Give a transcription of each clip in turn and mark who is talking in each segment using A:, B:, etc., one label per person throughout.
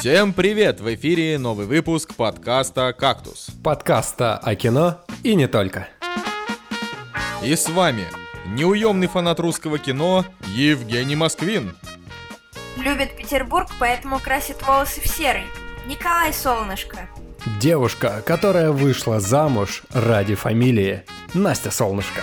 A: Всем привет! В эфире новый выпуск подкаста «Кактус».
B: Подкаста о кино и не только.
A: И с вами неуемный фанат русского кино Евгений Москвин.
C: Любит Петербург, поэтому красит волосы в серый. Николай Солнышко.
B: Девушка, которая вышла замуж ради фамилии Настя Солнышко.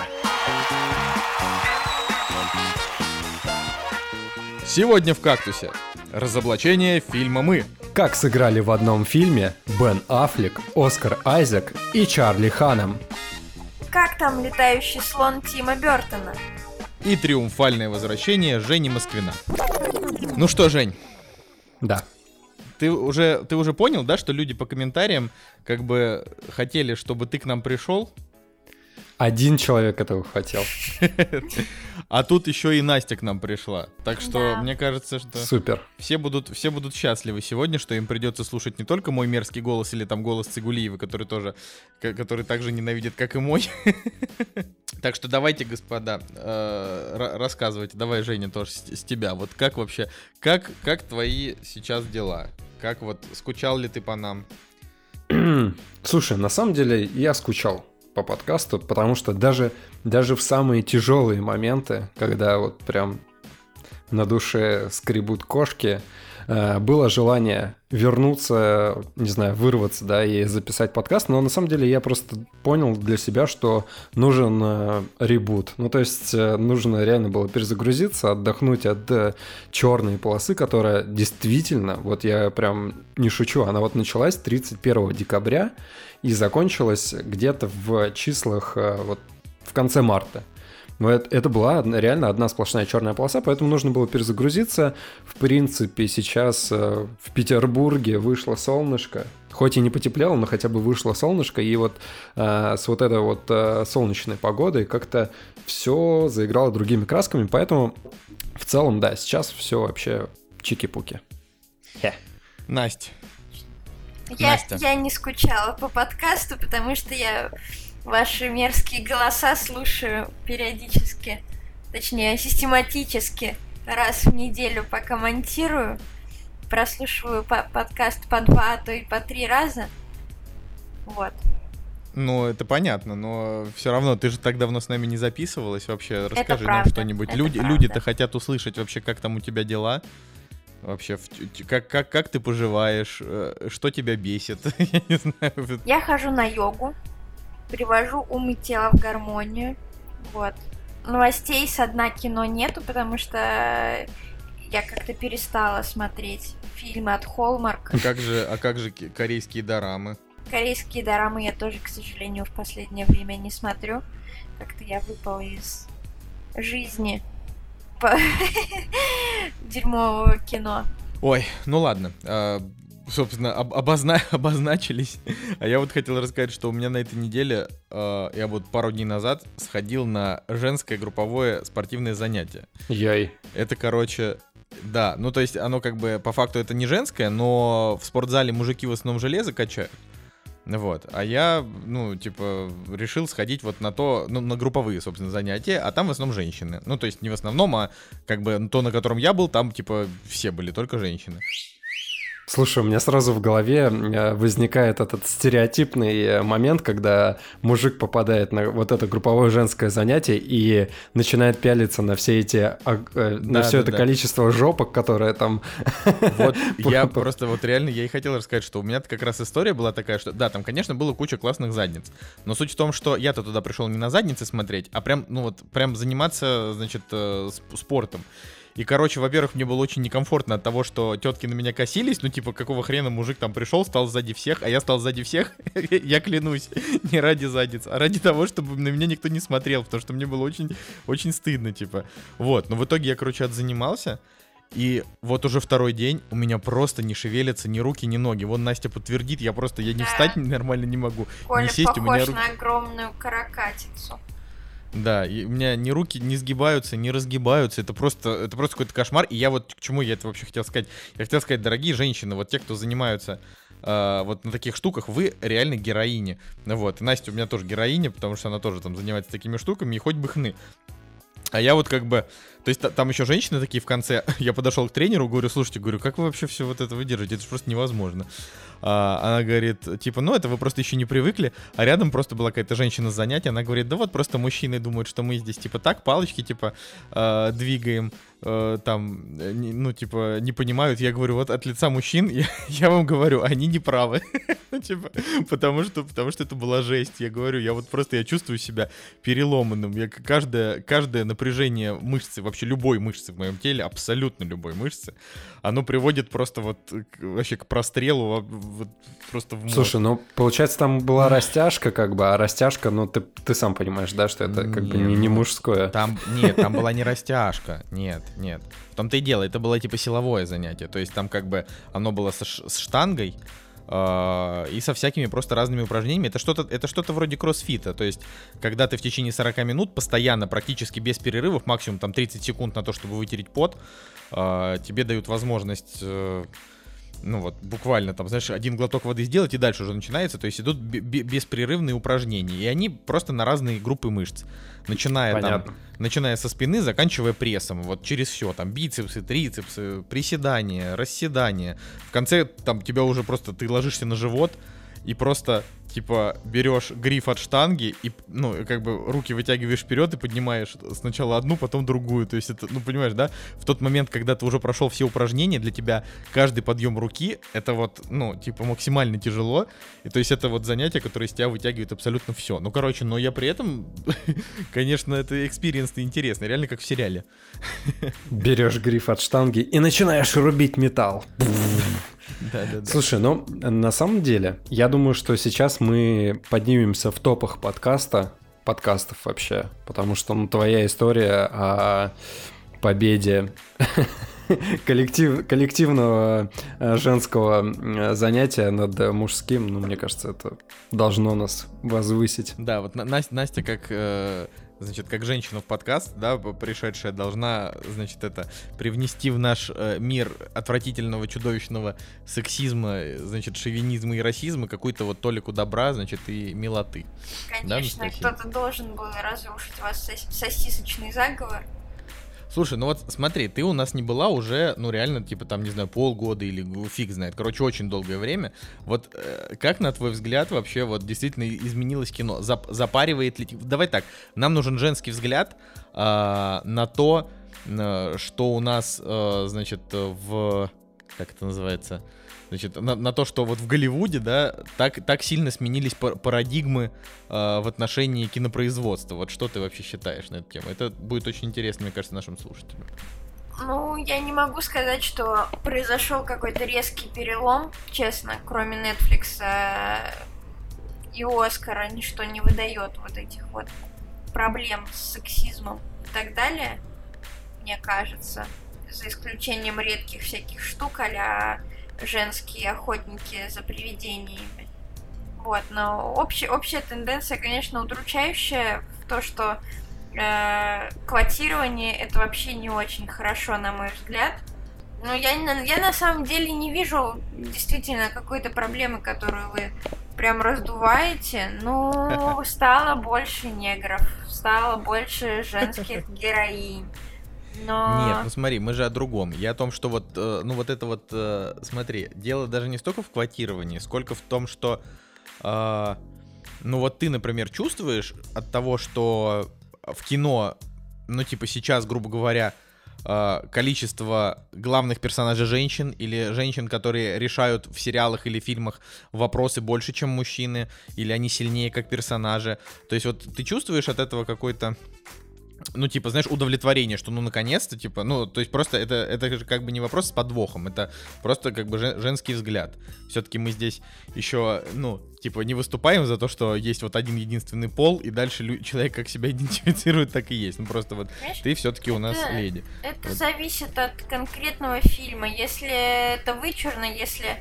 A: Сегодня в «Кактусе» разоблачение фильма «Мы».
B: Как сыграли в одном фильме Бен Аффлек, Оскар Айзек и Чарли Ханом.
C: Как там летающий слон Тима Бертона?
A: И триумфальное возвращение Жени Москвина. Ну что, Жень,
B: Да.
A: ты уже, ты уже понял, да, что люди по комментариям как бы хотели, чтобы ты к нам пришел,
B: Один человек этого хотел.
A: а тут еще и Настя к нам пришла. Так что
C: Да.
A: мне кажется, что
B: Супер.
A: все будут, все будут счастливы сегодня, что им придется слушать не только мой мерзкий голос или там голос Цигулиева, который тоже, ко- который также ненавидит, как и мой. Так что давайте, господа, э, ра- рассказывайте. Давай, Женя, тоже с, с тебя. Вот как вообще, как, как твои сейчас дела? Как вот, скучал ли ты по нам?
B: Слушай, на самом деле я скучал по подкасту, потому что даже, даже в самые тяжелые моменты, когда вот прям на душе скребут кошки, э, было желание вернуться, не знаю, вырваться, да, и записать подкаст, но на самом деле я просто понял для себя, что нужен э, ребут. Ну, то есть э, нужно реально было перезагрузиться, отдохнуть от черной полосы, которая действительно, вот я прям не шучу, она вот началась 31 декабря и закончилась где-то в числах э, вот в конце марта. Но это, это была реально одна сплошная черная полоса, поэтому нужно было перезагрузиться. В принципе, сейчас э, в Петербурге вышло солнышко. Хоть и не потеплело, но хотя бы вышло солнышко. И вот э, с вот этой вот э, солнечной погодой как-то все заиграло другими красками. Поэтому в целом, да, сейчас все вообще чики-пуки.
A: Настя.
C: Я,
A: Настя.
C: я не скучала по подкасту, потому что я ваши мерзкие голоса слушаю периодически, точнее, систематически, раз в неделю, пока монтирую. Прослушиваю по- подкаст по два, а то и по три раза. Вот.
A: Ну, это понятно, но все равно ты же так давно с нами не записывалась вообще. Расскажи нам что-нибудь. Люди, люди-то хотят услышать вообще, как там у тебя дела. Вообще, как, как, как ты поживаешь, э, что тебя бесит, я не знаю.
C: Я хожу на йогу, привожу ум и тело в гармонию. Вот. Новостей со дна кино нету, потому что я как-то перестала смотреть фильмы от Hallmark.
A: А как же, а как же ки- корейские дорамы?
C: Корейские дорамы я тоже, к сожалению, в последнее время не смотрю. Как-то я выпала из жизни дерьмового кино.
A: Ой, ну ладно. а, собственно, об- обозна- обозначились. А я вот хотел рассказать, что у меня на этой неделе, а, я вот пару дней назад сходил на женское групповое спортивное занятие.
B: Яй.
A: Это, короче, да, ну то есть оно как бы по факту это не женское, но в спортзале мужики в основном железо качают. Вот, а я, ну, типа, решил сходить вот на то, ну, на групповые, собственно, занятия, а там в основном женщины. Ну, то есть не в основном, а как бы то, на котором я был, там, типа, все были, только женщины.
B: Слушай, у меня сразу в голове э, возникает этот стереотипный э, момент, когда мужик попадает на вот это групповое женское занятие и начинает пялиться на все эти, ог- э, на
A: Да,
B: все
A: да,
B: это
A: да.
B: количество жопок, которое там...
A: Вот я
B: Просто-
A: вот реально, я и хотел рассказать, что у меня как раз история была такая, что да, там, конечно, было куча классных задниц, но суть в том, что я-то туда пришел не на задницы смотреть, а прям, ну вот, прям заниматься, значит, сп- спортом. И, короче, во-первых, мне было очень некомфортно от того, что тетки на меня косились, ну, типа, какого хрена мужик там пришел, стал сзади всех, а я стал сзади всех, я клянусь, не ради задниц, а ради того, чтобы на меня никто не смотрел, потому что мне было очень, очень стыдно, типа. Вот, но в итоге я, короче, отзанимался, и вот уже второй день у меня просто не шевелятся ни руки, ни ноги. Вон Настя подтвердит, я просто, я не
C: Да.
A: встать нормально не могу.
C: Коля
A: не сесть, у меня
C: похож
A: руки...
C: на огромную каракатицу.
A: Да, и у меня ни руки не сгибаются, не разгибаются. Это просто, это просто какой-то кошмар. И я вот к чему я это вообще хотел сказать. Я хотел сказать, дорогие женщины, вот те, кто занимаются а, вот на таких штуках, вы реально героини. Ну Вот, и Настя у меня тоже героиня, потому что она тоже там занимается такими штуками, и хоть бы хны. А я вот как бы То есть там еще женщины такие в конце. Я подошел к тренеру, говорю, слушайте, говорю, как вы вообще все вот это выдержите? Это же просто невозможно. А, она говорит, типа, ну это вы просто еще не привыкли. А рядом просто была какая-то женщина с занятия. Она говорит, да вот просто мужчины думают, что мы здесь типа так палочки типа э, двигаем э, там, э, не, ну, типа, не понимают, я говорю, вот от лица мужчин, я, я вам говорю, они не правы. ну, типа, потому что, потому что это была жесть. Я говорю, я вот просто, я чувствую себя переломанным. Я каждое, каждое напряжение мышцы, вообще любой мышцы в моем теле, абсолютно любой мышцы, оно приводит просто вот к, вообще к прострелу, вот, просто в мозг.
B: Слушай, ну, получается, там была растяжка, как бы, а растяжка, ну, ты, ты сам понимаешь, да, что это как нет, бы не, не ну, мужское.
A: Там, нет, там была не растяжка, нет нет. В том-то и дело, это было типа силовое занятие. То есть там как бы оно было со, с штангой, Uh, и со всякими просто разными упражнениями. Это что-то, это что-то вроде кроссфита. То есть, когда ты в течение 40 минут постоянно, практически без перерывов, максимум там 30 секунд на то, чтобы вытереть пот, uh, тебе дают возможность uh, ну вот, буквально там, знаешь, один глоток воды сделать, и дальше уже начинается, то есть идут беспрерывные упражнения, и они просто на разные группы мышц, начиная Понятно. там, начиная со спины, заканчивая прессом, вот через все, там, бицепсы, трицепсы, приседания, расседания, в конце там тебя уже просто, ты ложишься на живот, и просто типа берешь гриф от штанги и, ну, как бы руки вытягиваешь вперед и поднимаешь сначала одну, потом другую. То есть это, ну, понимаешь, да? В тот момент, когда ты уже прошел все упражнения, для тебя каждый подъем руки это вот, ну, типа максимально тяжело. И то есть это вот занятие, которое из тебя вытягивает абсолютно все. Ну, короче, но я при этом, конечно, это experience интересный, реально как в сериале.
B: Берешь гриф от штанги и начинаешь рубить металл. Да, да, да. Слушай, ну, на самом деле, я думаю, что сейчас мы поднимемся в топах подкаста, подкастов вообще, потому что, ну, твоя история о победе коллектив, коллективного э, женского занятия над мужским, ну, мне кажется, это должно нас возвысить.
A: Да, вот Настя, Настя как э, значит, как женщина в подкаст, да, пришедшая, должна, значит, это привнести в наш э, мир отвратительного, чудовищного сексизма, значит, шовинизма и расизма какую-то вот толику добра, значит, и милоты.
C: Конечно, да, кто-то должен был разрушить вас сосисочный заговор.
A: Слушай, ну вот смотри, ты у нас не была уже, ну реально, типа там, не знаю, полгода или фиг знает, короче, очень долгое время. Вот э, как, на твой взгляд, вообще вот действительно изменилось кино? Зап запаривает ли... Давай так, нам нужен женский взгляд э, на то, э, что у нас, э, значит, в... Как это называется? Значит, на, на то, что вот в Голливуде, да, так, так сильно сменились парадигмы э, в отношении кинопроизводства. Вот что ты вообще считаешь на эту тему? Это будет очень интересно, мне кажется, нашим слушателям.
C: Ну, я не могу сказать, что произошел какой-то резкий перелом, честно, кроме Netflix э, и Оскара ничто не выдает вот этих вот проблем с сексизмом и так далее, мне кажется, за исключением редких всяких штук а женские охотники за привидениями. Вот, но общая, общая тенденция, конечно, удручающая в то, что э, квотирование это вообще не очень хорошо, на мой взгляд. Но я, я на самом деле не вижу действительно какой-то проблемы, которую вы прям раздуваете. Ну, стало больше негров, стало больше женских героинь. Но...
A: Нет, ну смотри, мы же о другом. Я о том, что вот, э, ну вот это вот, э, смотри, дело даже не столько в квотировании, сколько в том, что, э, ну вот ты, например, чувствуешь от того, что в кино, ну типа сейчас, грубо говоря, э, количество главных персонажей женщин или женщин, которые решают в сериалах или фильмах вопросы больше, чем мужчины, или они сильнее как персонажи. То есть вот ты чувствуешь от этого какой-то ну, типа, знаешь, удовлетворение, что, ну, наконец-то, типа, ну, то есть просто это, это же как бы не вопрос с подвохом, это просто как бы женский взгляд. Все-таки мы здесь еще, ну, типа, не выступаем за то, что есть вот один единственный пол, и дальше человек как себя идентифицирует, так и есть. Ну, просто вот Знаешь, ты все-таки у нас леди.
C: Это
A: вот.
C: зависит от конкретного фильма. Если это вычурно, если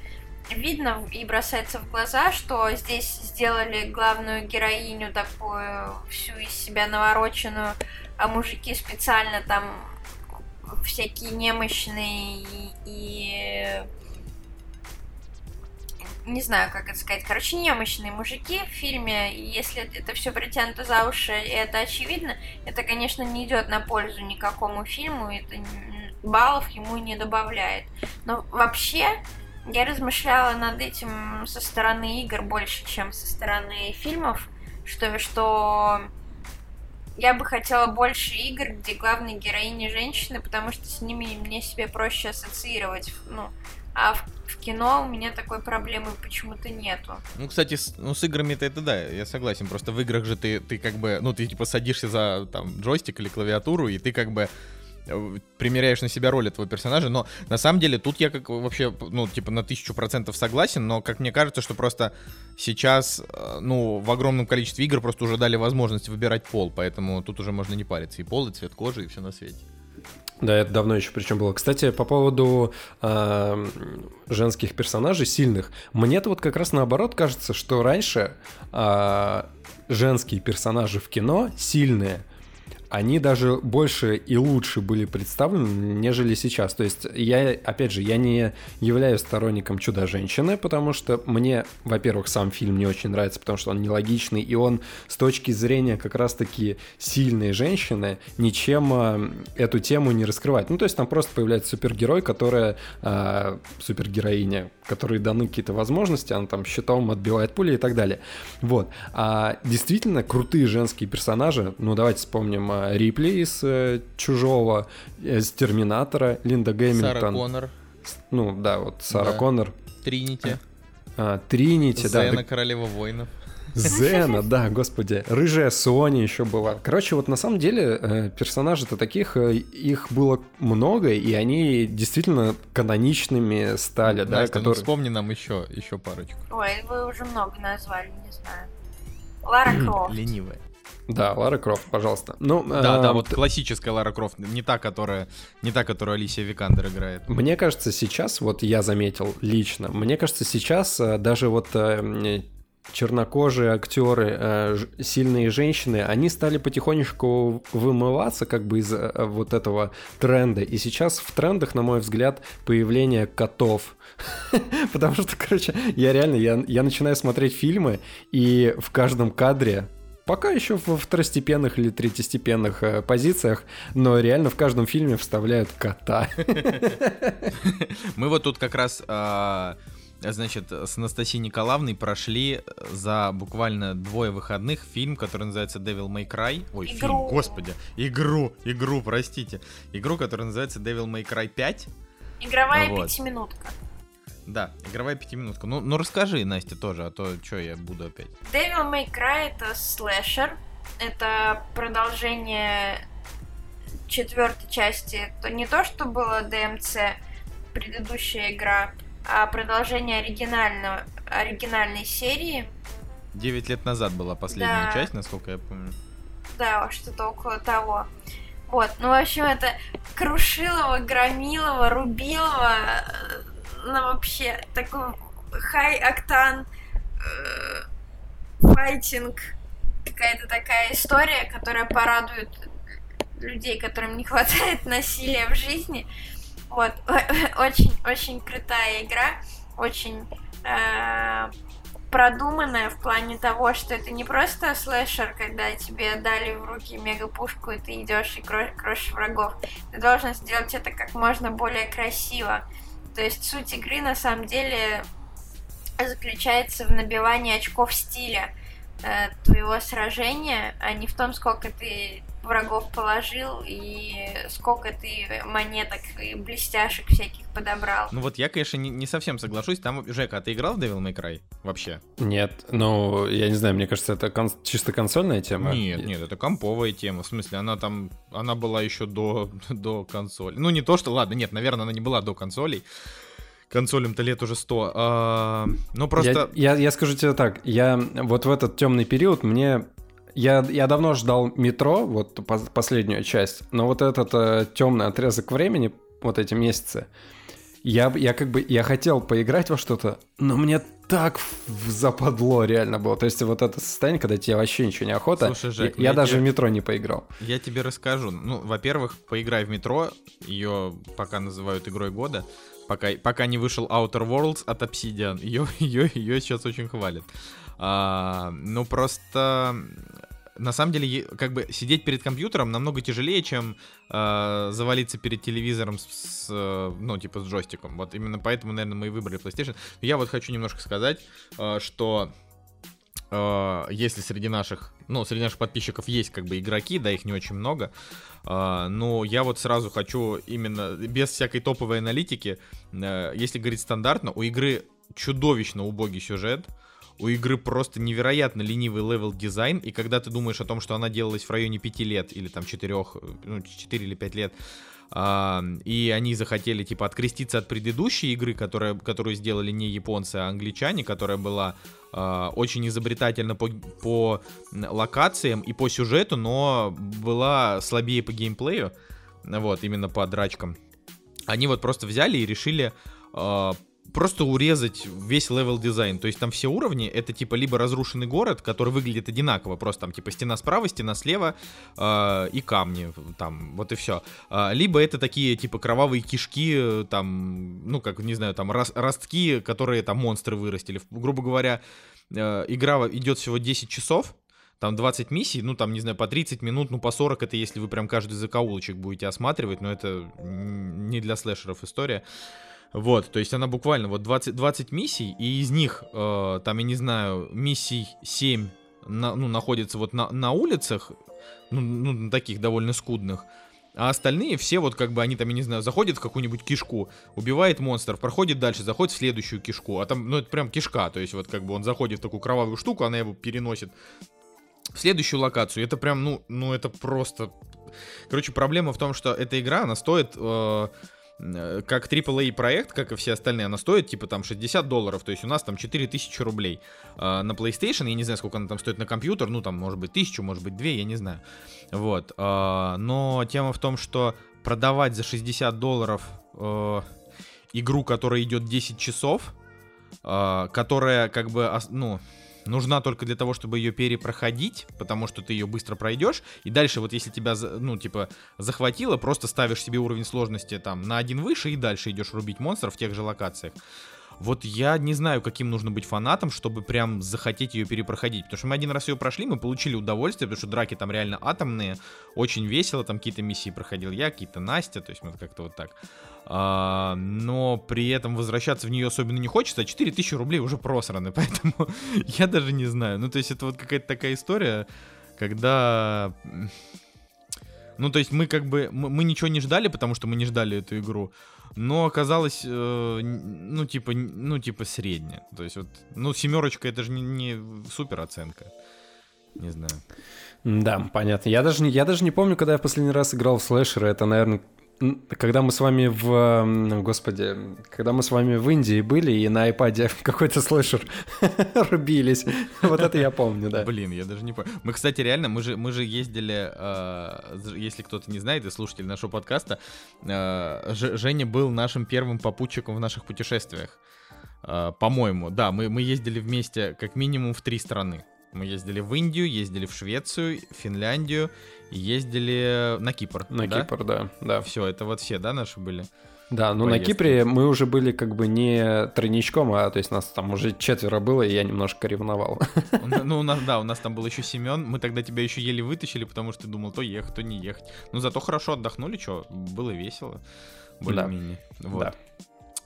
C: видно и бросается в глаза, что здесь сделали главную героиню такую всю из себя навороченную, а мужики специально там всякие немощные и, и не знаю, как это сказать, короче, немощные мужики в фильме, если это все притянуто за уши, и это очевидно, это, конечно, не идет на пользу никакому фильму, это баллов ему не добавляет. Но вообще, я размышляла над этим со стороны игр больше, чем со стороны фильмов, что, что я бы хотела больше игр, где главные героини женщины, потому что с ними мне себе проще ассоциировать. Ну, а в, в кино у меня такой проблемы почему-то нету.
A: Ну, кстати, с, ну, с играми-то это да, я согласен. Просто в играх же ты, ты как бы, ну, ты типа садишься за там джойстик или клавиатуру, и ты как бы примеряешь на себя роль этого персонажа, но на самом деле тут я как вообще, ну, типа на тысячу процентов согласен, но как мне кажется, что просто сейчас, э, ну, в огромном количестве игр просто уже дали возможность выбирать пол, поэтому тут уже можно не париться. И пол, и цвет кожи, и все на свете.
B: Да, это давно еще причем было. Кстати, по поводу э, женских персонажей сильных, мне-то вот как раз наоборот кажется, что раньше э, женские персонажи в кино сильные – они даже больше и лучше были представлены, нежели сейчас. То есть я, опять же, я не являюсь сторонником Чудо-женщины, потому что мне, во-первых, сам фильм не очень нравится, потому что он нелогичный, и он с точки зрения как раз-таки сильной женщины ничем э, эту тему не раскрывает. Ну, то есть там просто появляется супергерой, которая э, супергероиня, которой даны какие-то возможности, она там щитом отбивает пули и так далее. Вот. А действительно крутые женские персонажи, ну, давайте вспомним Рипли из э, «Чужого», из «Терминатора», Линда Гэмилтон.
A: Сара Коннор.
B: Ну, да, вот Сара да. Коннор.
A: Тринити.
B: А, Тринити, да.
A: Зена, Королева воинов.
B: Зена, да, господи. Рыжая Соня еще была. Короче, вот на самом деле э, персонажей-то таких, э, их было много, и они действительно каноничными стали, Настя, да?
A: Ну которые... ну вспомни нам еще, еще парочку.
C: Ой, вы уже много назвали, не знаю. Лара Крофт.
A: Ленивая.
B: Да, Лара Крофт, пожалуйста. Ну,
A: да, э, да, вот классическая Лара Крофт, не та, которая, не та, которую Алисия Викандер играет.
B: Мне кажется, сейчас, вот я заметил лично, мне кажется, сейчас э, даже вот э, чернокожие актеры, э, сильные женщины, они стали потихонечку вымываться как бы из э, вот этого тренда. И сейчас в трендах, на мой взгляд, появление котов. Потому что, короче, я реально, я, я начинаю смотреть фильмы, и в каждом кадре Пока еще во второстепенных или третьестепенных э, позициях, но реально в каждом фильме вставляют кота.
A: Мы вот тут как раз а, значит, с Анастасией Николаевной прошли за буквально двое выходных фильм, который называется Devil May Cry. Ой, игру. фильм, господи, игру, игру, простите. Игру, которая называется Devil May Cry 5.
C: Игровая вот. пятиминутка.
A: Да, игровая пятиминутка. Ну, ну расскажи, Настя, тоже, а то что я буду опять.
C: Devil May Cry это слэшер. Это продолжение четвертой части. То не то, что было DMC, предыдущая игра, а продолжение оригинального, оригинальной серии.
A: Девять лет назад была последняя да. часть, насколько я помню.
C: Да, что-то около того. Вот, ну, в общем, это Крушилова, Громилова, Рубилова, ну, вообще, такой хай-октан э, файтинг, какая-то такая история, которая порадует людей, которым не хватает насилия в жизни. Вот, очень-очень крутая игра, очень э, продуманная в плане того, что это не просто слэшер, когда тебе дали в руки мега-пушку, и ты идешь и крошишь врагов. Ты должен сделать это как можно более красиво. То есть суть игры на самом деле заключается в набивании очков стиля э, твоего сражения, а не в том, сколько ты врагов положил и сколько ты монеток и блестяшек всяких подобрал.
A: Ну вот я, конечно, не, не совсем соглашусь. Там, Жека, а ты играл в Devil May Cry вообще?
B: Нет, ну, я не знаю, мне кажется, это кон- чисто консольная тема.
A: Нет, нет, это комповая тема. В смысле, она там, она была еще до, до консоли. Ну не то, что, ладно, нет, наверное, она не была до консолей консолям-то лет уже 100. А, ну просто...
B: Я, я, я скажу тебе так, я вот в этот темный период мне я, я давно ждал метро, вот последнюю часть, но вот этот э, темный отрезок времени, вот эти месяцы, я, я как бы, я хотел поиграть во что-то, но мне так западло реально было. То есть вот это состояние, когда тебе вообще ничего не охота.
A: Слушай, Жек,
B: я, я даже
A: тебе...
B: в метро не поиграл.
A: Я тебе расскажу. Ну, во-первых, поиграй в метро. Ее пока называют игрой года. Пока, пока не вышел Outer Worlds от Obsidian. Ее, ее, ее сейчас очень хвалят. А, ну, просто на самом деле, как бы сидеть перед компьютером намного тяжелее, чем э, завалиться перед телевизором с, с, ну, типа, с джойстиком. Вот именно поэтому, наверное, мы и выбрали PlayStation. Я вот хочу немножко сказать, э, что э, если среди наших, ну, среди наших подписчиков есть, как бы, игроки, да, их не очень много, э, но я вот сразу хочу именно, без всякой топовой аналитики, э, если говорить стандартно, у игры чудовищно убогий сюжет, у игры просто невероятно ленивый level design, и когда ты думаешь о том, что она делалась в районе 5 лет, или там 4, ну, 4 или 5 лет, а, и они захотели, типа, откреститься от предыдущей игры, которая, которую сделали не японцы, а англичане, которая была а, очень изобретательна по, по локациям и по сюжету, но была слабее по геймплею, вот, именно по драчкам. Они вот просто взяли и решили а, просто урезать весь level design. То есть там все уровни это типа либо разрушенный город, который выглядит одинаково, просто там типа стена справа, стена слева э, и камни там, вот и все. Э, либо это такие типа кровавые кишки, там, ну как, не знаю, там рос, ростки, которые там монстры вырастили. Грубо говоря, э, игра идет всего 10 часов, там 20 миссий, ну там, не знаю, по 30 минут, ну по 40 это если вы прям каждый закоулочек будете осматривать, но это не для слэшеров история. Вот, то есть она буквально вот 20, 20 миссий, и из них, э, там, я не знаю, миссий 7 на, ну, находится вот на, на улицах, ну, ну, таких довольно скудных, а остальные все вот как бы они там, я не знаю, заходят в какую-нибудь кишку, убивает монстров, проходит дальше, заходит в следующую кишку, а там, ну это прям кишка, то есть вот как бы он заходит в такую кровавую штуку, она его переносит в следующую локацию. Это прям, ну, ну это просто... Короче, проблема в том, что эта игра, она стоит... Э, как AAA проект, как и все остальные, она стоит типа там 60 долларов, то есть у нас там 4000 рублей. А, на PlayStation, я не знаю, сколько она там стоит на компьютер, ну там может быть 1000, может быть 2, я не знаю. Вот. А, но тема в том, что продавать за 60 долларов э, игру, которая идет 10 часов, э, которая как бы, ну, нужна только для того, чтобы ее перепроходить, потому что ты ее быстро пройдешь, и дальше вот если тебя, ну, типа, захватило, просто ставишь себе уровень сложности там на один выше и дальше идешь рубить монстров в тех же локациях. Вот я не знаю, каким нужно быть фанатом, чтобы прям захотеть ее перепроходить. Потому что мы один раз ее прошли, мы получили удовольствие, потому что драки там реально атомные, очень весело, там какие-то миссии проходил я, какие-то Настя, то есть мы как-то вот так. А, но при этом возвращаться в нее особенно не хочется, а 4000 рублей уже просраны, поэтому я даже не знаю. Ну, то есть это вот какая-то такая история, когда ну, то есть мы как бы, мы, мы ничего не ждали, потому что мы не ждали эту игру, но оказалось, э, ну, типа, ну, типа средняя. То есть вот, ну, семерочка это же не, не супер оценка. Не знаю.
B: Да, понятно. Я даже, не, я даже не помню, когда я в последний раз играл в слэшеры. Это, наверное, когда мы с вами в... Господи, когда мы с вами в Индии были и на iPad какой-то слэшер рубились. Вот это я помню, да.
A: Блин, я даже не помню. Мы, кстати, реально, мы же, мы же ездили, э, если кто-то не знает и слушатель нашего подкаста, э, Женя был нашим первым попутчиком в наших путешествиях. Э, по-моему, да, мы, мы ездили вместе как минимум в три страны. Мы ездили в Индию, ездили в Швецию, Финляндию, ездили на Кипр.
B: На да? Кипр, да, да.
A: Все, это вот все, да, наши были?
B: Да, ну на Кипре мы уже были как бы не тройничком, а то есть нас там уже четверо было, и я немножко ревновал.
A: Ну, у нас, да, у нас там был еще Семен, мы тогда тебя еще еле вытащили, потому что ты думал, то ехать, то не ехать. Ну, зато хорошо отдохнули, что, было весело, более-менее. Да. Вот. Да.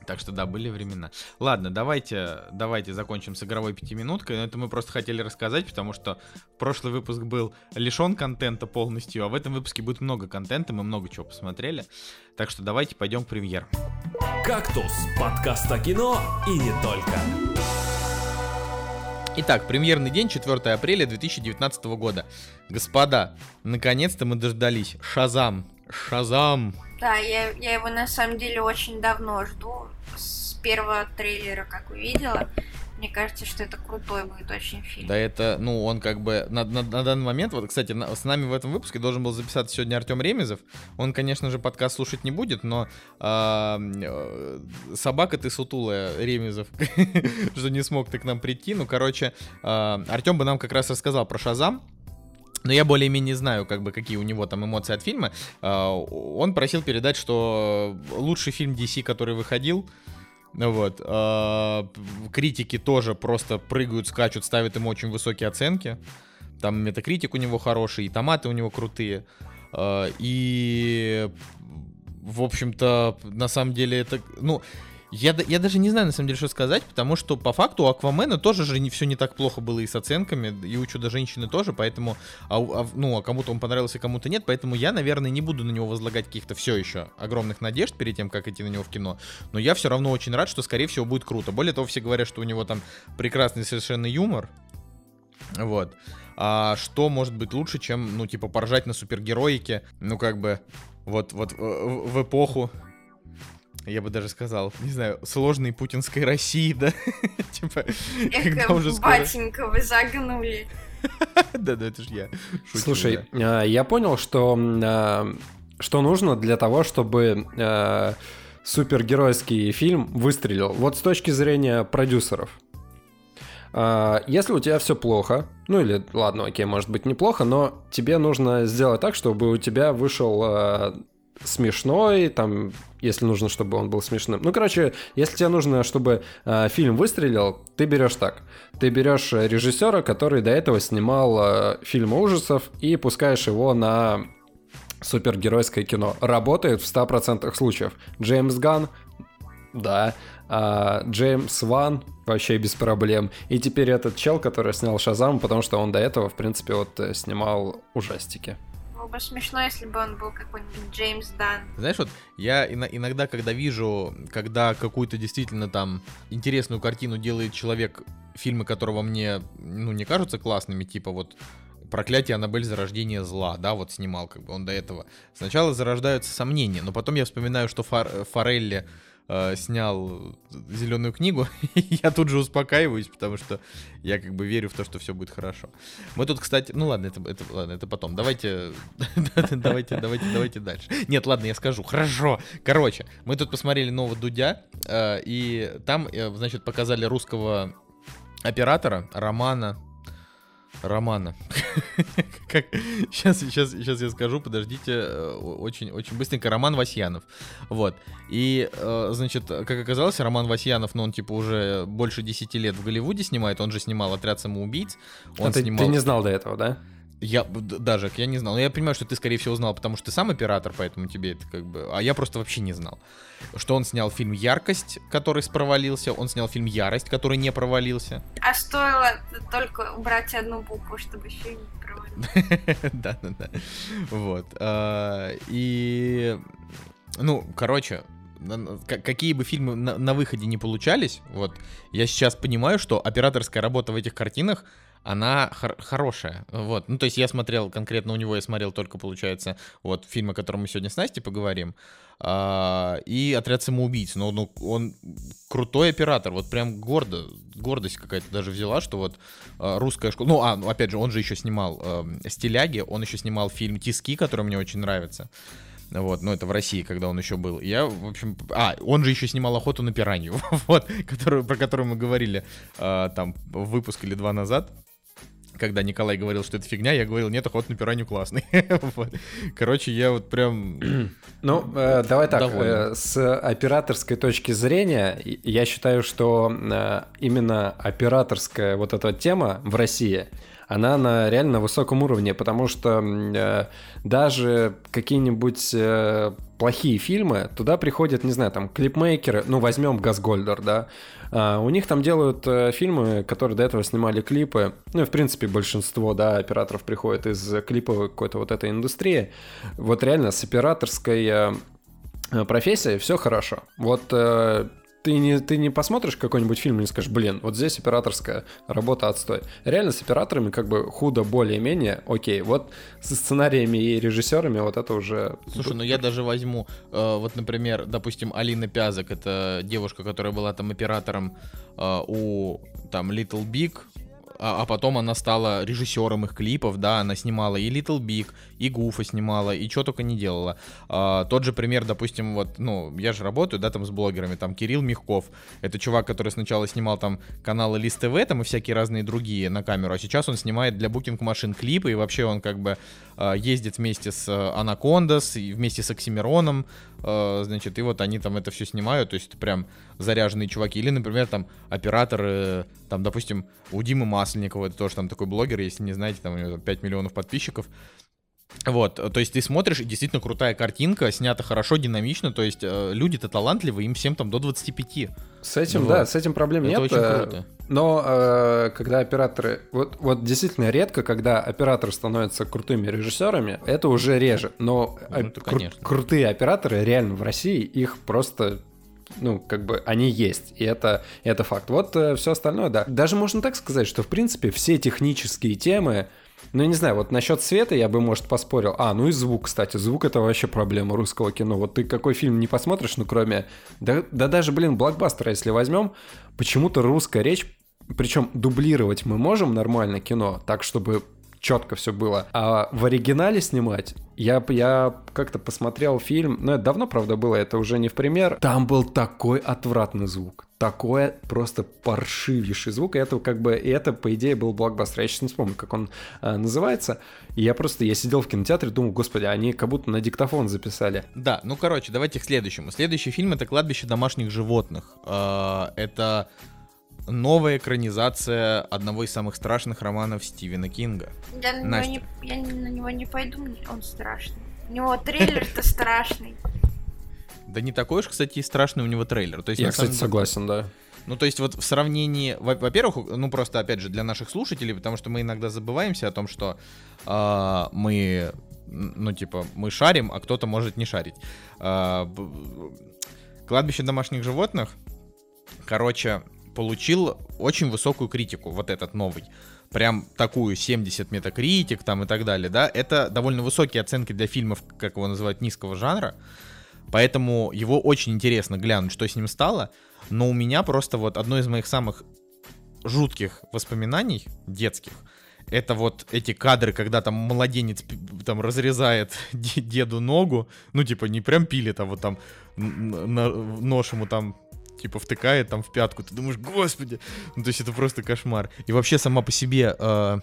A: Так что да, были времена. Ладно, давайте, давайте закончим с игровой пятиминуткой. Это мы просто хотели рассказать, потому что прошлый выпуск был лишен контента полностью, а в этом выпуске будет много контента, мы много чего посмотрели. Так что давайте пойдем к премьер.
D: «Кактус» — подкаст о кино и не только.
A: Итак, премьерный день, 4 апреля 2019 года. Господа, наконец-то мы дождались. Шазам! Шазам!
C: Да, я, я его на самом деле очень давно жду. С первого трейлера, как увидела. Мне кажется, что это крутой будет очень фильм.
A: Да это, ну, он как бы на, на, на данный момент, вот, кстати, на, с нами в этом выпуске должен был записаться сегодня Артем Ремезов. Он, конечно же, подкаст слушать не будет, но э, собака ты сутулая, Ремезов, что не смог ты к нам прийти. Ну, короче, э, Артем бы нам как раз рассказал про Шазам, но я более-менее знаю, как бы, какие у него там эмоции от фильма. Э, он просил передать, что лучший фильм DC, который выходил, вот. А, критики тоже просто прыгают, скачут, ставят ему очень высокие оценки. Там метакритик у него хороший, и томаты у него крутые. А, и, в общем-то, на самом деле это... Ну, я, я даже не знаю, на самом деле, что сказать, потому что по факту у Аквамена тоже же не, все не так плохо было и с оценками, и у Чудо-женщины тоже, поэтому, а, а, ну, а кому-то он понравился, кому-то нет, поэтому я, наверное, не буду на него возлагать каких-то все еще огромных надежд перед тем, как идти на него в кино, но я все равно очень рад, что, скорее всего, будет круто. Более того, все говорят, что у него там прекрасный совершенно юмор, вот. А что может быть лучше, чем, ну, типа, поржать на супергероике, ну, как бы, вот, вот в, в эпоху я бы даже сказал, не знаю, сложной путинской России, да?
C: Типа, когда уже скоро... батенька, вы загнули.
A: Да-да, это же я.
B: Слушай, а, я понял, что а, что нужно для того, чтобы а, супергеройский фильм выстрелил. Вот с точки зрения продюсеров. Если у тебя все плохо, ну или ладно, окей, может быть неплохо, но тебе нужно сделать так, чтобы у тебя вышел смешной, там, если нужно, чтобы он был смешным. Ну, короче, если тебе нужно, чтобы э, фильм выстрелил, ты берешь так. Ты берешь режиссера, который до этого снимал э, фильмы ужасов, и пускаешь его на супергеройское кино. Работает в 100% случаев. Джеймс Ган, да. А, Джеймс Ван вообще без проблем. И теперь этот чел, который снял Шазам, потому что он до этого, в принципе, вот э, снимал ужастики
C: бы смешно, если бы он был какой-нибудь Джеймс Дан.
A: Знаешь, вот я иногда, когда вижу, когда какую-то действительно там интересную картину делает человек, фильмы которого мне, ну, не кажутся классными, типа вот проклятие Аннабель зарождение зла, да, вот снимал как бы он до этого. Сначала зарождаются сомнения, но потом я вспоминаю, что Фар Форелли э, снял зеленую книгу, я тут же успокаиваюсь, потому что я как бы верю в то, что все будет хорошо. Мы тут, кстати, ну ладно, это, это, ладно, это потом. Давайте, давайте, давайте, давайте дальше. Нет, ладно, я скажу. Хорошо. Короче, мы тут посмотрели нового Дудя, э, и там, э, значит, показали русского оператора Романа Романа. как... сейчас, сейчас, сейчас я скажу, подождите, э, очень, очень быстренько. Роман Васьянов. Вот. И, э, значит, как оказалось, Роман Васьянов, ну, он, типа, уже больше 10 лет в Голливуде снимает. Он же снимал «Отряд самоубийц». Он
B: а ты,
A: снимал...
B: ты не знал до этого, да?
A: Я даже, я не знал. Но я понимаю, что ты, скорее всего, знал, потому что ты сам оператор, поэтому тебе это как бы... А я просто вообще не знал. Что он снял фильм «Яркость», который провалился, он снял фильм «Ярость», который не провалился.
C: А стоило только убрать одну букву, чтобы фильм провалился.
A: Да-да-да. Вот. А, и... Ну, короче, какие бы фильмы на, на выходе не получались, вот, я сейчас понимаю, что операторская работа в этих картинах она хор- хорошая. Вот. Ну, то есть я смотрел конкретно у него, я смотрел только, получается, вот фильм, о котором мы сегодня с Настей поговорим, а, и «Отряд самоубийц». Но ну, он крутой оператор, вот прям гордо, гордость какая-то даже взяла, что вот а, русская школа... Ну, а, ну, опять же, он же еще снимал а, «Стиляги», он еще снимал фильм «Тиски», который мне очень нравится. Вот, ну это в России, когда он еще был. Я, в общем, а, он же еще снимал охоту на пиранью, вот, которую, про которую мы говорили э, там выпуск или два назад когда Николай говорил, что это фигня, я говорил, нет, охот на пиранью классный. Короче, я вот прям...
B: Ну, э, давай так, э, с операторской точки зрения, я считаю, что э, именно операторская вот эта тема в России, она на реально высоком уровне, потому что э, даже какие-нибудь э, плохие фильмы, туда приходят, не знаю, там, клипмейкеры, ну, возьмем Газгольдер, да, а, у них там делают э, фильмы, которые до этого снимали клипы, ну, и, в принципе, большинство, да, операторов приходит из клиповой какой-то вот этой индустрии, вот реально с операторской э, профессией все хорошо. Вот э, ты не, ты не посмотришь какой-нибудь фильм и не скажешь, блин, вот здесь операторская работа отстой. Реально с операторами как бы худо более-менее, окей. Вот со сценариями и режиссерами вот это уже...
A: Слушай, ну я даже возьму, э, вот, например, допустим, Алина Пязок, это девушка, которая была там оператором э, у там Little Big, а, а потом она стала режиссером их клипов, да, она снимала и Little Big, и Гуфа снимала, и что только не делала. А, тот же пример, допустим, вот, ну, я же работаю, да, там с блогерами, там Кирилл Мягков, это чувак, который сначала снимал там каналы Лист ТВ, там и всякие разные другие на камеру, а сейчас он снимает для букинг машин клипы, и вообще он как бы а, ездит вместе с Анакондас, и вместе с Оксимироном, а, значит, и вот они там это все снимают, то есть это прям заряженные чуваки. Или, например, там операторы, там, допустим, у Димы Масленникова, это тоже там такой блогер, если не знаете, там у него 5 миллионов подписчиков, вот, то есть ты смотришь, и действительно крутая картинка, снята хорошо, динамично, то есть э, люди-то талантливые, им всем там до 25.
B: С этим, вот. да, с этим проблем Это нет.
A: очень э, круто.
B: Но э, когда операторы... Вот, вот действительно редко, когда операторы становятся крутыми режиссерами, это уже реже. Но ну, кру- крутые операторы реально в России, их просто ну, как бы они есть, и это, это факт. Вот э, все остальное, да. Даже можно так сказать, что, в принципе, все технические темы, ну, я не знаю, вот насчет света я бы, может, поспорил. А, ну и звук, кстати. Звук — это вообще проблема русского кино. Вот ты какой фильм не посмотришь, ну, кроме... Да, да даже, блин, блокбастера, если возьмем, почему-то русская речь причем дублировать мы можем нормально кино, так чтобы четко все было. А в оригинале снимать, я, я как-то посмотрел фильм, ну это давно, правда, было, это уже не в пример. Там был такой отвратный звук. Такой просто паршивейший звук. И это как бы, и это, по идее, был блокбастер. Я сейчас не вспомню, как он э, называется. И я просто, я сидел в кинотеатре, думал, господи, они как будто на диктофон записали.
A: Да, ну короче, давайте к следующему. Следующий фильм это «Кладбище домашних животных». Э, это новая экранизация одного из самых страшных романов Стивена Кинга.
C: Я на, него не, я на него не пойду, он страшный. У него трейлер-то страшный.
A: Да не такой уж, кстати, страшный у него трейлер. То есть,
B: я, кстати, согласен, да.
A: Ну, то есть вот в сравнении, во-первых, ну просто опять же для наших слушателей, потому что мы иногда забываемся о том, что э, мы, ну типа, мы шарим, а кто-то может не шарить. Э, кладбище домашних животных, короче, получил очень высокую критику, вот этот новый. Прям такую 70 метакритик там и так далее, да. Это довольно высокие оценки для фильмов, как его называют, низкого жанра. Поэтому его очень интересно глянуть, что с ним стало. Но у меня просто вот одно из моих самых жутких воспоминаний детских это вот эти кадры, когда там младенец там разрезает деду ногу, ну типа не прям пилит, а вот там нож ему там типа втыкает там в пятку, ты думаешь, господи, ну то есть это просто кошмар. И вообще сама по себе э,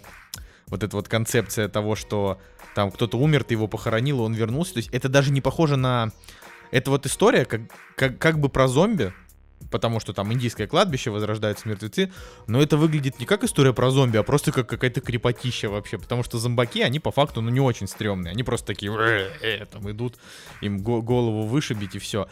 A: вот эта вот концепция того, что там кто-то умер, ты его похоронил, он вернулся, то есть это даже не похоже на... Это вот история как, как, как бы про зомби, потому что там индийское кладбище, возрождаются мертвецы, но это выглядит не как история про зомби, а просто как какая-то крепотища вообще, потому что зомбаки, они по факту, ну, не очень стрёмные, они просто такие, э, э, там идут, им голову вышибить и все.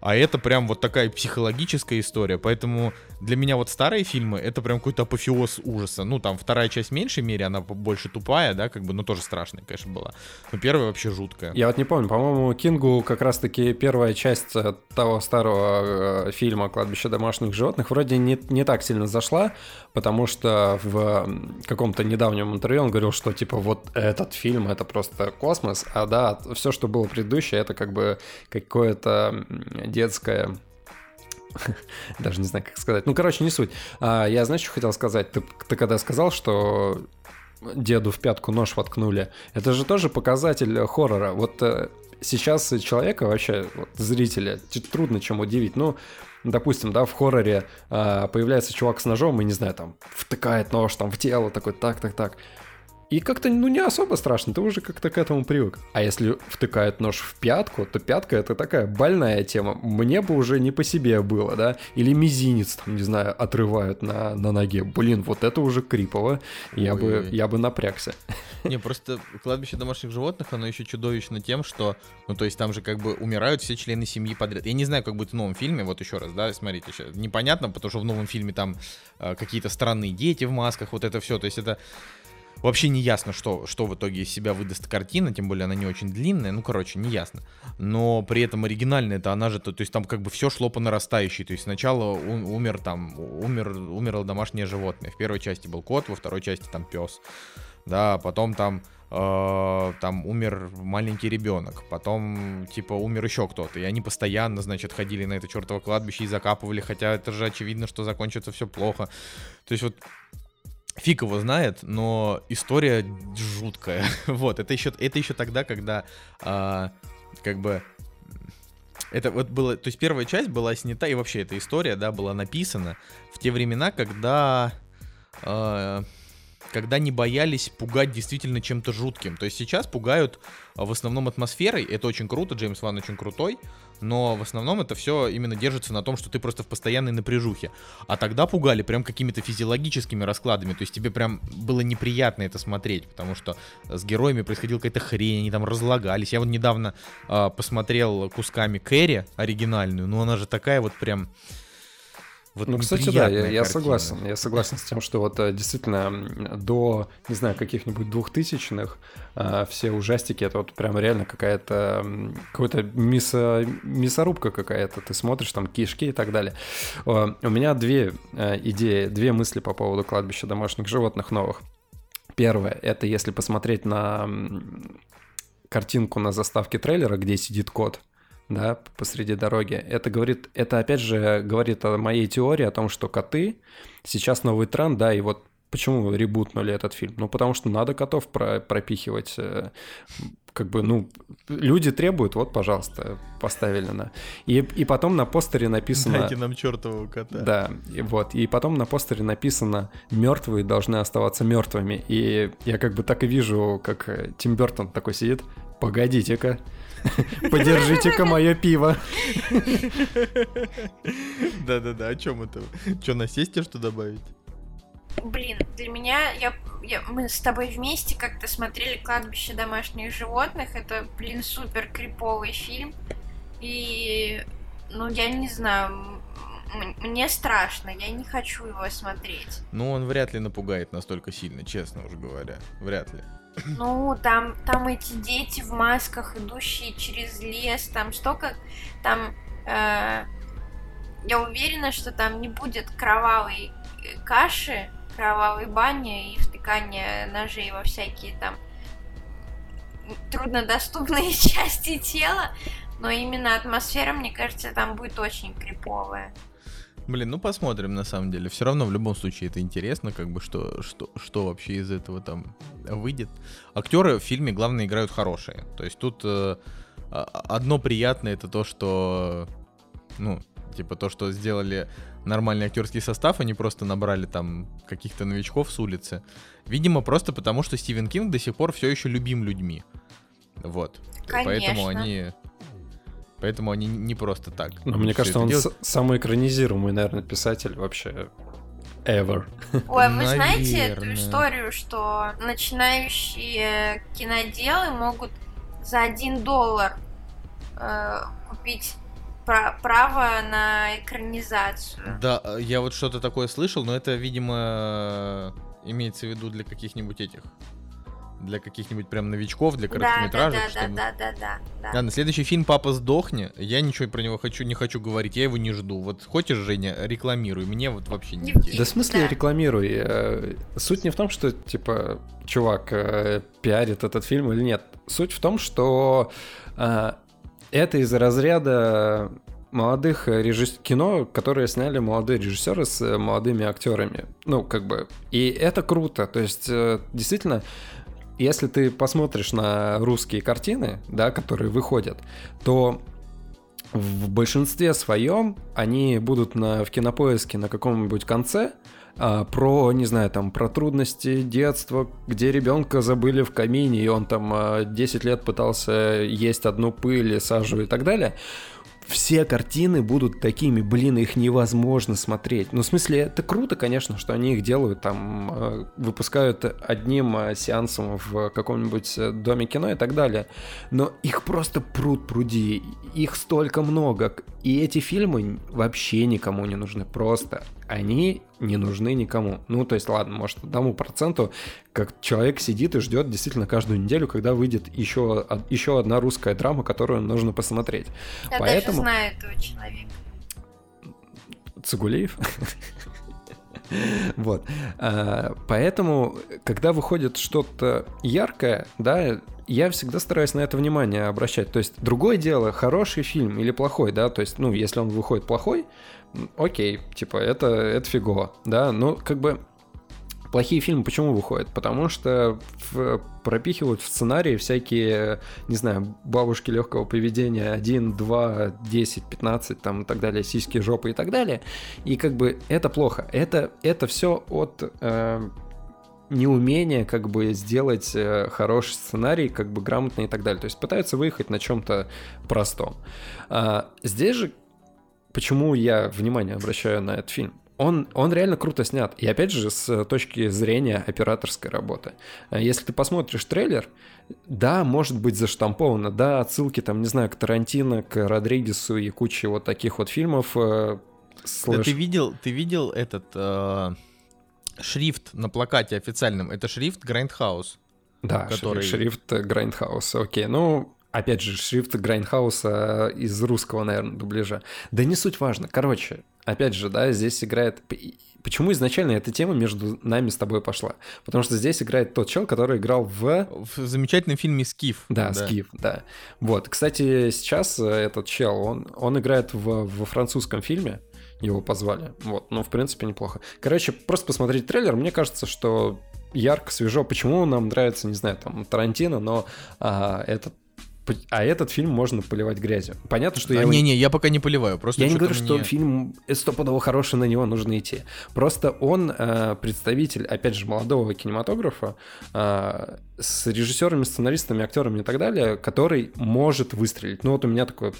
A: А это прям вот такая психологическая история. Поэтому для меня вот старые фильмы это прям какой-то апофеоз ужаса. Ну, там вторая часть в меньшей мере, она больше тупая, да, как бы, но тоже страшная, конечно, была. Но первая вообще жуткая.
B: Я вот не помню, по-моему, Кингу как раз-таки первая часть э, того старого э, фильма «Кладбище домашних животных» вроде не, не так сильно зашла, потому что в каком-то недавнем интервью он говорил, что типа вот этот фильм это просто космос, а да, все, что было предыдущее, это как бы какое-то детское даже не знаю, как сказать. Ну, короче, не суть. А, я, знаешь, что хотел сказать? Ты, ты когда сказал, что деду в пятку нож воткнули, это же тоже показатель хоррора. Вот э, сейчас человека вообще, вот, зрителя, трудно чем удивить. Ну, допустим, да, в хорроре э, появляется чувак с ножом и, не знаю, там, втыкает нож там в тело, такой, так, так, так. И как-то, ну, не особо страшно, ты уже как-то к этому привык. А если втыкает нож в пятку, то пятка это такая больная тема. Мне бы уже не по себе было, да? Или мизинец, там, не знаю, отрывают на, на ноге. Блин, вот это уже крипово. Я бы, я бы напрягся.
A: Не, просто кладбище домашних животных, оно еще чудовищно тем, что, ну, то есть там же как бы умирают все члены семьи подряд. Я не знаю, как будет в новом фильме, вот еще раз, да, смотрите, сейчас непонятно, потому что в новом фильме там э, какие-то странные дети в масках, вот это все, то есть это Вообще не ясно, что, что в итоге из себя выдаст картина, тем более она не очень длинная, ну, короче, не ясно. Но при этом оригинальная это она же, то, то есть там как бы все шло по нарастающей, то есть сначала умер там, умер, умерло домашнее животное. В первой части был кот, во второй части там пес, да, потом там э, там умер маленький ребенок, потом, типа, умер еще кто-то, и они постоянно, значит, ходили на это чертово кладбище и закапывали, хотя это же очевидно, что закончится все плохо. То есть вот Фиг его знает, но история жуткая. вот, это еще, это еще тогда, когда а, как бы это вот было, то есть первая часть была снята, и вообще эта история, да, была написана в те времена, когда э, когда не боялись пугать действительно чем-то жутким. То есть сейчас пугают а, в основном атмосферой, это очень круто, Джеймс Ван очень крутой, но в основном это все именно держится на том, что ты просто в постоянной напряжухе. А тогда пугали прям какими-то физиологическими раскладами, то есть тебе прям было неприятно это смотреть, потому что с героями происходила какая-то хрень, они там разлагались. Я вот недавно э, посмотрел кусками Кэрри оригинальную, но она же такая вот прям
B: вот ну, кстати, да, я, я согласен. Я согласен с тем, что вот э, действительно до, не знаю, каких-нибудь двухтысячных э, все ужастики, это вот прям реально какая-то, какая-то мясо, мясорубка какая-то. Ты смотришь там кишки и так далее. У меня две э, идеи, две мысли по поводу кладбища домашних животных новых. Первое, это если посмотреть на картинку на заставке трейлера, где сидит кот, да, посреди дороги. Это говорит, это опять же говорит о моей теории о том, что коты сейчас новый тренд, да, и вот почему ребутнули этот фильм? Ну, потому что надо котов про пропихивать. Э, как бы, ну, люди требуют, вот, пожалуйста, поставили на. И, и потом на постере написано...
A: Дайте нам чертового кота.
B: Да, и вот. И потом на постере написано «Мертвые должны оставаться мертвыми». И я как бы так и вижу, как Тим Бертон такой сидит. Погодите-ка, Подержите-ка мое пиво.
A: Да-да-да, о чем это? Что, на сесте что добавить?
C: Блин, для меня, я, я, мы с тобой вместе как-то смотрели «Кладбище домашних животных». Это, блин, супер криповый фильм. И, ну, я не знаю, мне страшно, я не хочу его смотреть.
A: Ну, он вряд ли напугает настолько сильно, честно уж говоря. Вряд ли.
C: Ну, там, там эти дети в масках, идущие через лес, там столько, там, э, я уверена, что там не будет кровавой э, каши, кровавой бани и втыкания ножей во всякие там труднодоступные части тела, но именно атмосфера, мне кажется, там будет очень криповая.
A: Блин, ну посмотрим на самом деле. Все равно в любом случае это интересно, как бы что, что, что вообще из этого там выйдет. Актеры в фильме главное играют хорошие. То есть тут э, а, одно приятное это то, что ну типа то, что сделали нормальный актерский состав, они просто набрали там каких-то новичков с улицы. Видимо, просто потому, что Стивен Кинг до сих пор все еще любим людьми. Вот.
C: Конечно.
A: Поэтому они Поэтому они не просто так.
B: Но мне кажется, он делают. самый экранизируемый, наверное, писатель вообще ever.
C: Ой, вы знаете эту историю, что начинающие киноделы могут за один доллар э, купить право на экранизацию.
A: Да, э, я вот что-то такое слышал, но это, видимо, имеется в виду для каких-нибудь этих для каких-нибудь прям новичков, для короткометражек.
C: Да, да, чтобы... да, да, да, да,
A: да. на следующий фильм «Папа сдохни». Я ничего про него хочу, не хочу говорить, я его не жду. Вот хочешь, Женя, рекламируй, мне вот вообще не интересно.
B: Да в смысле да. рекламируй? Э, суть не в том, что, типа, чувак э, пиарит этот фильм или нет. Суть в том, что э, это из разряда молодых режисс... кино, которые сняли молодые режиссеры с молодыми актерами. Ну, как бы. И это круто. То есть, действительно, если ты посмотришь на русские картины, да, которые выходят, то в большинстве своем они будут на, в кинопоиске на каком-нибудь конце а, про, не знаю, там, про трудности детства, где ребенка забыли в камине, и он там а, 10 лет пытался есть одну пыль, сажу и так далее все картины будут такими, блин, их невозможно смотреть. Ну, в смысле, это круто, конечно, что они их делают, там, э, выпускают одним э, сеансом в каком-нибудь э, доме кино и так далее. Но их просто пруд пруди, их столько много. И эти фильмы вообще никому не нужны, просто они не нужны никому. Ну, то есть, ладно, может, одному проценту, как человек сидит и ждет действительно каждую неделю, когда выйдет еще, еще одна русская драма, которую нужно посмотреть.
C: Я Поэтому... даже знаю этого человека.
B: Цигулеев? Вот. А, поэтому, когда выходит что-то яркое, да, я всегда стараюсь на это внимание обращать. То есть, другое дело, хороший фильм или плохой, да, то есть, ну, если он выходит плохой, окей, типа, это, это фигово, да, но как бы плохие фильмы почему выходят? Потому что в, пропихивают в сценарии всякие, не знаю, бабушки легкого поведения 1, 2, 10, 15 там и так далее, сиськи, жопы и так далее. И как бы это плохо. Это, это все от э, неумения как бы сделать э, хороший сценарий, как бы грамотно и так далее. То есть пытаются выехать на чем-то простом. А, здесь же почему я внимание обращаю на этот фильм? Он, он реально круто снят. И опять же, с точки зрения операторской работы. Если ты посмотришь трейлер, да, может быть заштамповано, да, отсылки там, не знаю, к Тарантино, к Родригесу и куче вот таких вот фильмов. Э,
A: slash... Да ты видел, ты видел этот э, шрифт на плакате официальном? Это шрифт Grindhouse.
B: Да, который... шрифт Grindhouse, окей. Ну, Опять же, шрифт Grindhouse а из русского, наверное, дубляжа. Да не суть важно. Короче, опять же, да, здесь играет... Почему изначально эта тема между нами с тобой пошла? Потому что здесь играет тот чел, который играл в...
A: В замечательном фильме «Скиф».
B: Да, да. «Скиф», да. Вот, кстати, сейчас этот чел, он, он играет в, во французском фильме, его позвали. Вот, ну, в принципе, неплохо. Короче, просто посмотреть трейлер, мне кажется, что ярко, свежо. Почему нам нравится, не знаю, там, Тарантино, но а, этот а этот фильм можно поливать грязью. Понятно, что
A: а,
B: я...
A: Не-не, я пока не поливаю, просто...
B: Я не говорю, мне... что фильм стопудово хороший, на него нужно идти. Просто он э, представитель, опять же, молодого кинематографа э, с режиссерами, сценаристами, актерами и так далее, который может выстрелить. Ну вот у меня такое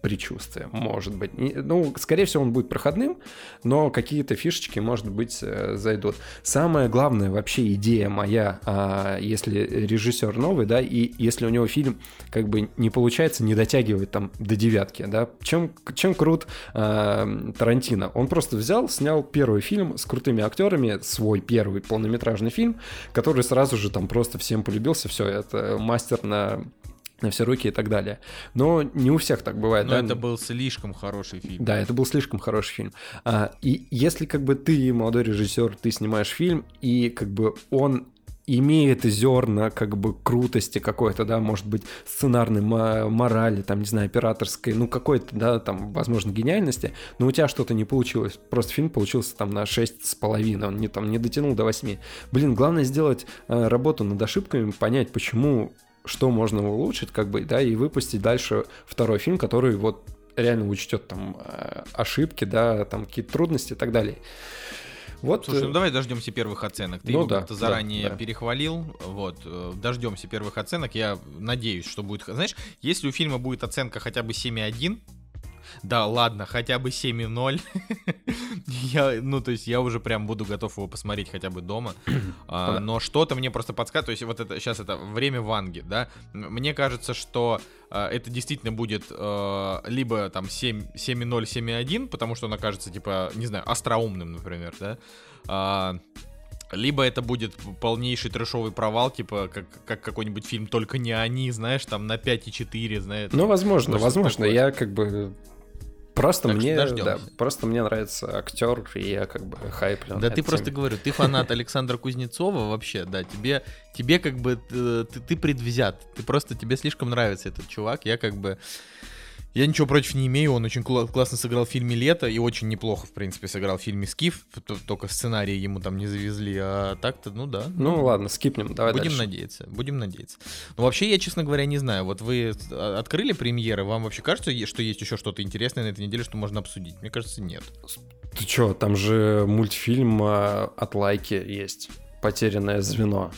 B: предчувствие, может быть. Ну, скорее всего, он будет проходным, но какие-то фишечки, может быть, э, зайдут. Самая главная вообще идея моя, а, если режиссер новый, да, и если у него фильм как бы не получается, не дотягивает там до девятки, да, чем, чем крут э, Тарантино? Он просто взял, снял первый фильм с крутыми актерами, свой первый полнометражный фильм, который сразу же там просто всем полюбился, все, это мастер на на все руки и так далее. Но не у всех так бывает.
A: Но да? это был слишком хороший фильм.
B: Да, это был слишком хороший фильм. А, и если как бы ты молодой режиссер, ты снимаешь фильм, и как бы он имеет зерна как бы крутости какой-то, да, может быть, сценарной морали, там, не знаю, операторской, ну, какой-то, да, там, возможно, гениальности, но у тебя что-то не получилось. Просто фильм получился там на 6,5, он не, там, не дотянул до 8. Блин, главное сделать э, работу над ошибками, понять, почему что можно улучшить, как бы, да, и выпустить дальше второй фильм, который вот реально учтет там э, ошибки, да, там какие-то трудности и так далее.
A: Вот. Слушай, э, ну давай дождемся первых оценок. Ты ну, его да, как-то заранее да, да. перехвалил. Вот. Э, дождемся первых оценок. Я надеюсь, что будет. Знаешь, если у фильма будет оценка хотя бы 7,1, да, ладно, хотя бы 7,0. я, ну, то есть я уже прям буду готов его посмотреть хотя бы дома. а, но что-то мне просто подсказывает, то есть вот это сейчас это время Ванги, да. Мне кажется, что а, это действительно будет а, либо там 7, 7,0, 7,1, потому что он окажется, типа, не знаю, остроумным, например, да. А, либо это будет полнейший трешовый провал, типа как, как какой-нибудь фильм «Только не они», знаешь, там на 5,4, знаешь.
B: Ну, возможно, возможно. Я как бы Просто так мне, да, просто мне нравится актер, и я как бы хайплен.
A: Да ты просто говорю, ты фанат Александра Кузнецова вообще, да, тебе, тебе как бы ты, ты предвзят, ты просто тебе слишком нравится этот чувак, я как бы я ничего против не имею, он очень кл- классно сыграл в фильме «Лето» и очень неплохо, в принципе, сыграл в фильме «Скиф», только сценарий ему там не завезли, а так-то, ну да.
B: Ну ладно, скипнем, давай
A: Будем
B: дальше.
A: надеяться, будем надеяться. Но вообще, я, честно говоря, не знаю, вот вы открыли премьеры, вам вообще кажется, что есть еще что-то интересное на этой неделе, что можно обсудить? Мне кажется, нет.
B: Ты чё, там же мультфильм а, от Лайки есть, «Потерянное звено».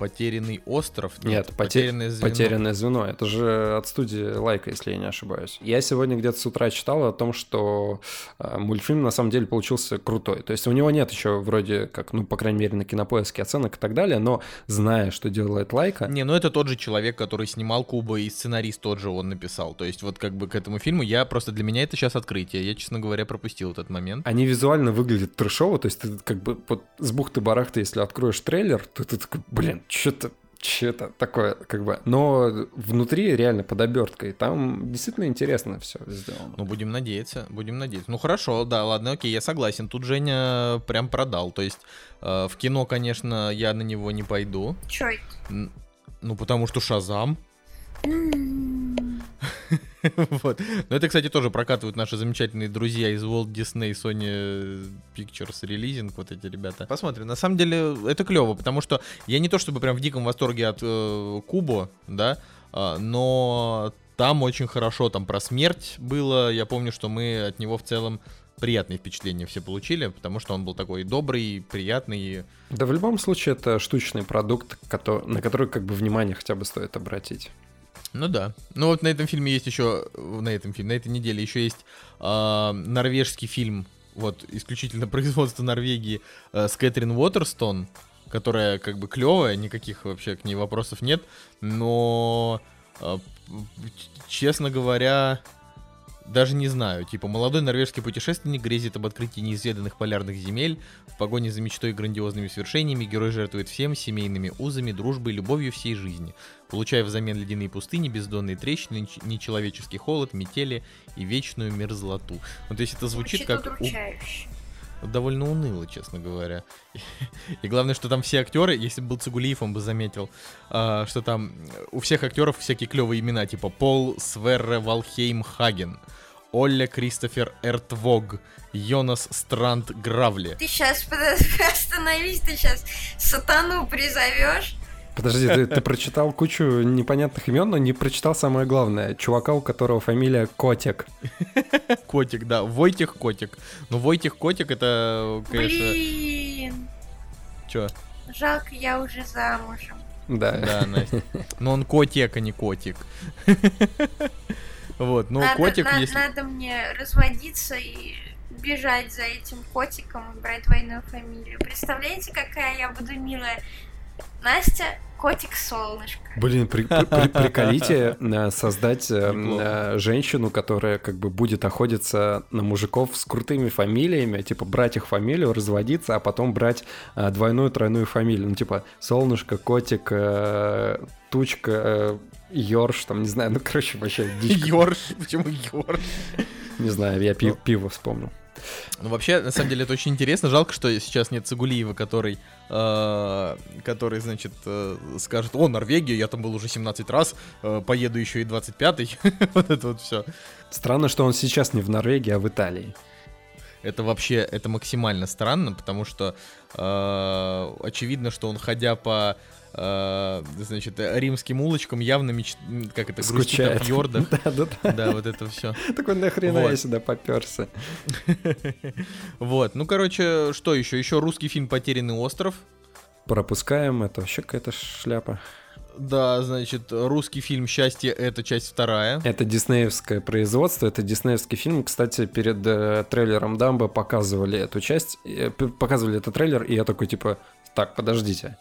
A: Потерянный остров?
B: Нет, потер-
A: потерянное звено.
B: Потерянное звено. Это же от студии Лайка, если я не ошибаюсь. Я сегодня где-то с утра читал о том, что э, мультфильм на самом деле получился крутой. То есть у него нет еще вроде как, ну, по крайней мере, на кинопоиске оценок и так далее, но зная, что делает Лайка,
A: Не, ну это тот же человек, который снимал Куба, и сценарист тот же он написал. То есть вот как бы к этому фильму я просто для меня это сейчас открытие. Я, честно говоря, пропустил этот момент.
B: они визуально выглядят трешово, то есть ты как бы вот с бухты-барахты, если откроешь трейлер, то ты такой, блин, что-то что-то такое, как бы, но внутри реально под оберткой, там действительно интересно все сделано.
A: Ну, будем надеяться, будем надеяться. Ну, хорошо, да, ладно, окей, я согласен. Тут Женя прям продал. То есть э, в кино, конечно, я на него не пойду.
C: Чё это?
A: Ну, потому что Шазам.
C: М,
A: Вот. Но это, кстати, тоже прокатывают наши замечательные друзья из Walt Disney, Sony Pictures Releasing, вот эти ребята. Посмотрим. На самом деле, это клево, потому что я не то чтобы прям в диком восторге от э, Кубо, да, а, но там очень хорошо, там про смерть было. Я помню, что мы от него в целом приятные впечатления все получили, потому что он был такой добрый, приятный.
B: Да в любом случае это штучный продукт, на который как бы внимание хотя бы стоит обратить.
A: Ну да. Ну вот на этом фильме есть еще, на этом фильме, на этой неделе еще есть а, норвежский фильм, вот исключительно производство Норвегии э, с Кэтрин Уотерстон, которая как бы клевая, никаких вообще к ней вопросов нет, но э, честно говоря, даже не знаю, типа молодой норвежский путешественник грезит об открытии неизведанных полярных земель, в погоне за мечтой и грандиозными свершениями герой жертвует всем семейными узами, дружбой, любовью всей жизни, получая взамен ледяные пустыни, бездонные трещины, неч- нечеловеческий холод, метели и вечную мерзлоту. Ну, то есть это звучит, как у-
C: удручающе.
A: довольно уныло, честно говоря. И главное, что там все актеры, если бы был Цугулиев, он бы заметил, а, что там у всех актеров всякие клевые имена, типа Пол Сверре Валхейм Хаген, Олля Кристофер Эртвог, Йонас Странд Гравли.
C: Ты сейчас остановись, ты сейчас сатану призовешь.
B: Подожди, ты, ты прочитал кучу непонятных имен, но не прочитал самое главное. Чувака, у которого фамилия Котик.
A: Котик, да, Войтих Котик. Но Войтих Котик это, конечно,
C: Блин,
A: чё?
C: жалко, я уже замужем.
B: Да.
A: Да, Настя. Но он котик, а не котик. Вот, ну
C: надо,
A: котик,
C: на-
A: если...
C: надо мне разводиться и бежать за этим котиком и брать двойную фамилию. Представляете, какая я буду милая? Настя, котик солнышко.
B: Блин, при- при- при- приколите э, создать э, э, женщину, которая как бы будет охотиться на мужиков с крутыми фамилиями, типа брать их фамилию, разводиться, а потом брать э, двойную, тройную фамилию. Ну, типа солнышко, котик, э, тучка, ёрш, там, не знаю, ну, короче, вообще дичь.
A: Ёрш, почему ёрш?
B: Не знаю, я пи- пиво вспомнил.
A: Ну, вообще, на самом деле, это очень интересно. Жалко, что сейчас нет Цигулиева, который, э, который, значит, э, скажет, о, Норвегия, я там был уже 17 раз, э, поеду еще и 25-й. вот это вот все.
B: Странно, что он сейчас не в Норвегии, а в Италии.
A: Это вообще, это максимально странно, потому что э, очевидно, что он, ходя по, э, значит, римским улочкам, явно меч... как это, грустит о фьордах.
B: Да, да, да.
A: Да, вот это все.
B: Такой нахрена
A: Вот.
B: я сюда поперся.
A: Вот, ну, короче, что еще? Еще русский фильм «Потерянный остров».
B: Пропускаем, это вообще какая-то шляпа.
A: Да, значит, русский фильм «Счастье» — это часть вторая.
B: Это диснеевское производство, это диснеевский фильм. Кстати, перед э, трейлером Дамбо показывали эту часть, э, показывали этот трейлер, и я такой типа, так, подождите,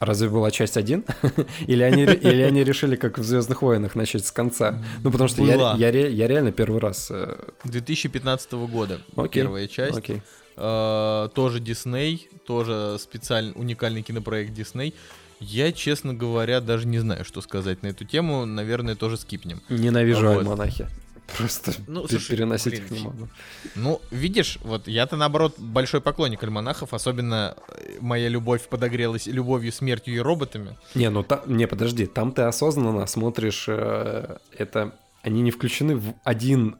B: разве была часть 1? или, они, или они решили, как в Звездных войнах, начать с конца? Ну, потому что я, я, я реально первый раз... э,
A: 2015 года
B: Окей,
A: первая часть.
B: Окей.
A: Э, тоже Дисней, тоже специальный уникальный кинопроект Дисней. Я, честно говоря, даже не знаю, что сказать на эту тему. Наверное, тоже скипнем.
B: Ненавижу
A: Вот.
B: альманахи. Просто
A: Ну, слушай,
B: переносить
A: блин,
B: их не могу.
A: Ну, видишь, вот я-то наоборот большой поклонник альманахов, особенно э, моя любовь подогрелась любовью, смертью и роботами.
B: Не, ну та, не, подожди, там ты осознанно смотришь, э, это они не включены в один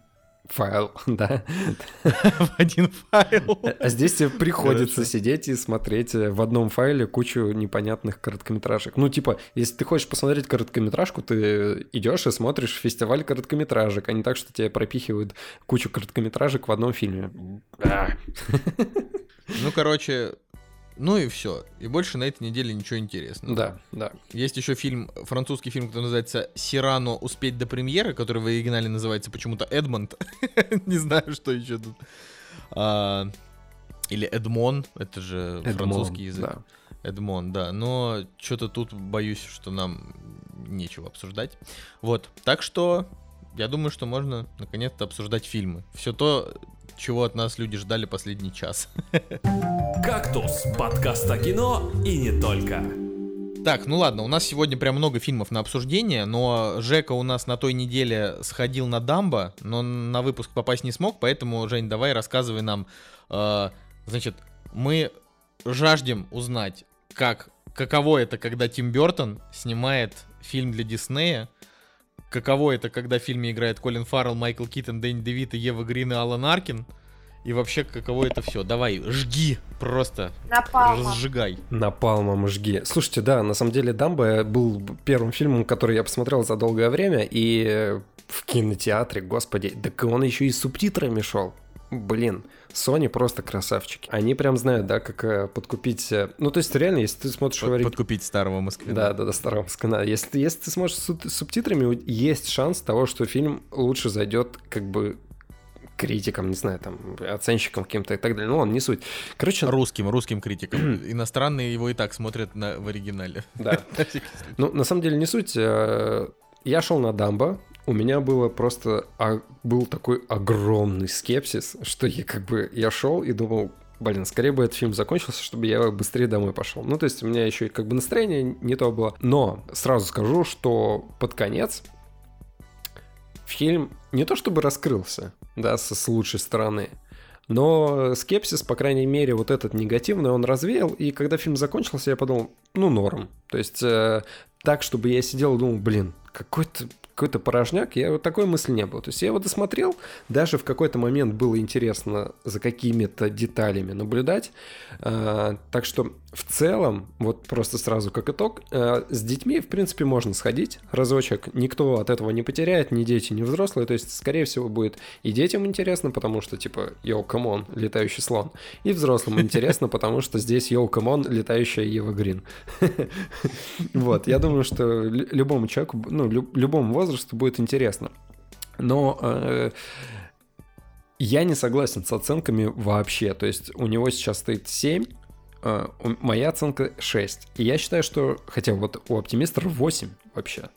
B: файл, да.
A: в один файл.
B: А здесь тебе приходится
A: Хорошо.
B: сидеть и смотреть э, в одном файле кучу непонятных короткометражек. Ну, типа, если ты хочешь посмотреть короткометражку, ты идешь и смотришь фестиваль короткометражек, а не так, что тебе пропихивают кучу короткометражек в одном фильме.
A: Ну, короче, Ну и все. И больше на этой неделе ничего интересного.
B: Да, да.
A: Есть еще фильм, французский фильм, который называется «Сирано. Успеть до премьеры», который в оригинале называется почему-то «Эдмонд». Не знаю, что еще тут. А, Или «Эдмон», это же французский язык. Эдмон, да. Но что-то тут боюсь, что нам нечего обсуждать. Вот. Так что я думаю, что можно наконец-то обсуждать фильмы. Все то, чего от нас люди ждали последний час.
D: «Кактус» — подкаст о кино и не только.
A: Так, ну ладно, у нас сегодня прям много фильмов на обсуждение, но Жека у нас на той неделе сходил на Дамбо, но на выпуск попасть не смог, поэтому, Жень, давай рассказывай нам. э, значит, мы жаждем узнать, как, каково это, когда Тим Бертон снимает фильм для Диснея, каково это, когда в фильме играет Колин Фаррелл, Майкл Киттон, Дэнни Девит и Ева Грин и Алан Аркин, и вообще, каково это все. Давай, жги просто,
C: Напалма.
A: разжигай.
B: Напалмом жги. Слушайте, да, на самом деле Дамбо был первым фильмом, который я посмотрел за долгое время, и в кинотеатре, господи, так он еще и с субтитрами шел. Блин, Sony просто красавчики. Они прям знают, да, как э, подкупить... э, Ну, то есть, реально, если ты смотришь...
A: Под-
B: ори-
A: Подкупить старого Москвина.
B: Да, да, да, старого скана. Если, если ты смотришь с суб- с субтитрами, есть шанс того, что фильм лучше зайдет как бы критикам, не знаю, там, оценщикам каким-то и так далее. Ну, он не суть. Короче,
A: Русским, русским критикам. Иностранные его и так смотрят на, в оригинале.
B: да. Ну, на самом деле, не суть. Э, Я шел на Дамбо, у меня было просто... а, Был такой огромный скепсис, что я как бы... Я шел и думал, блин, скорее бы этот фильм закончился, чтобы я быстрее домой пошел. Ну, то есть у меня еще и как бы настроение не то было. Но сразу скажу, что под конец фильм не то чтобы раскрылся, да, с, с лучшей стороны, но скепсис, по крайней мере, вот этот негативный, он развеял, и когда фильм закончился, я подумал, ну, норм. То есть э, так, чтобы я сидел и думал, блин, какой-то какой-то порожняк, я вот такой мысли не было. То есть я его досмотрел, даже в какой-то момент было интересно за какими-то деталями наблюдать. Э, так что в целом, вот просто сразу как итог, э, с детьми, в принципе, можно сходить разочек. Никто от этого не потеряет, ни дети, ни взрослые. То есть, скорее всего, будет и детям интересно, потому что, типа, yo, come on, летающий слон. И взрослым интересно, потому что здесь yo, come on, летающая Ева Грин. Вот, я думаю, что лю- любому человеку, ну, лю- любому возрасту будет интересно. Но э, я не согласен с оценками вообще. То есть у него сейчас стоит 7, э, у- моя оценка 6. И я считаю, что... Хотя вот у оптимистра 8 вообще.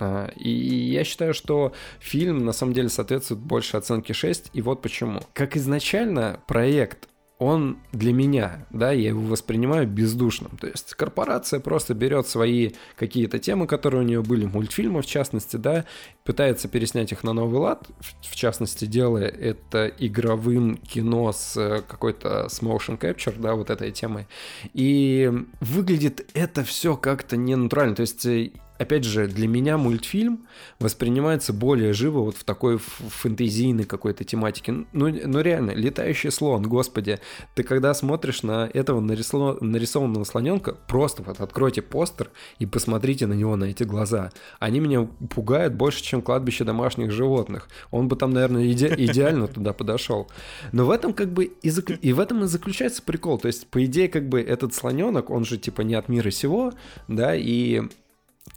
B: А, И я считаю, что фильм на самом деле соответствует больше оценке 6, и вот почему. Как изначально проект он для меня, да, я его воспринимаю бездушным. То есть корпорация просто берет свои какие-то темы, которые у нее были, мультфильмы в частности, да, пытается переснять их на новый лад, в, частности, делая это игровым кино с э, какой-то с motion capture, да, вот этой темой. И выглядит это все как-то ненатурально. То есть э, опять же, для меня мультфильм воспринимается более живо вот в такой фэнтезийной какой-то тематике. Ну, ну реально, летающий слон, господи, ты когда смотришь на этого нарисо- нарисованного слоненка, просто вот откройте постер и посмотрите на него, на эти глаза. Они меня пугают больше, чем кладбище домашних животных. Он бы там, наверное, иде- идеально туда подошел. Но в этом как бы и, зак- и в этом и заключается прикол. То есть, по идее, как бы этот слоненок, он же типа не от мира сего, да, и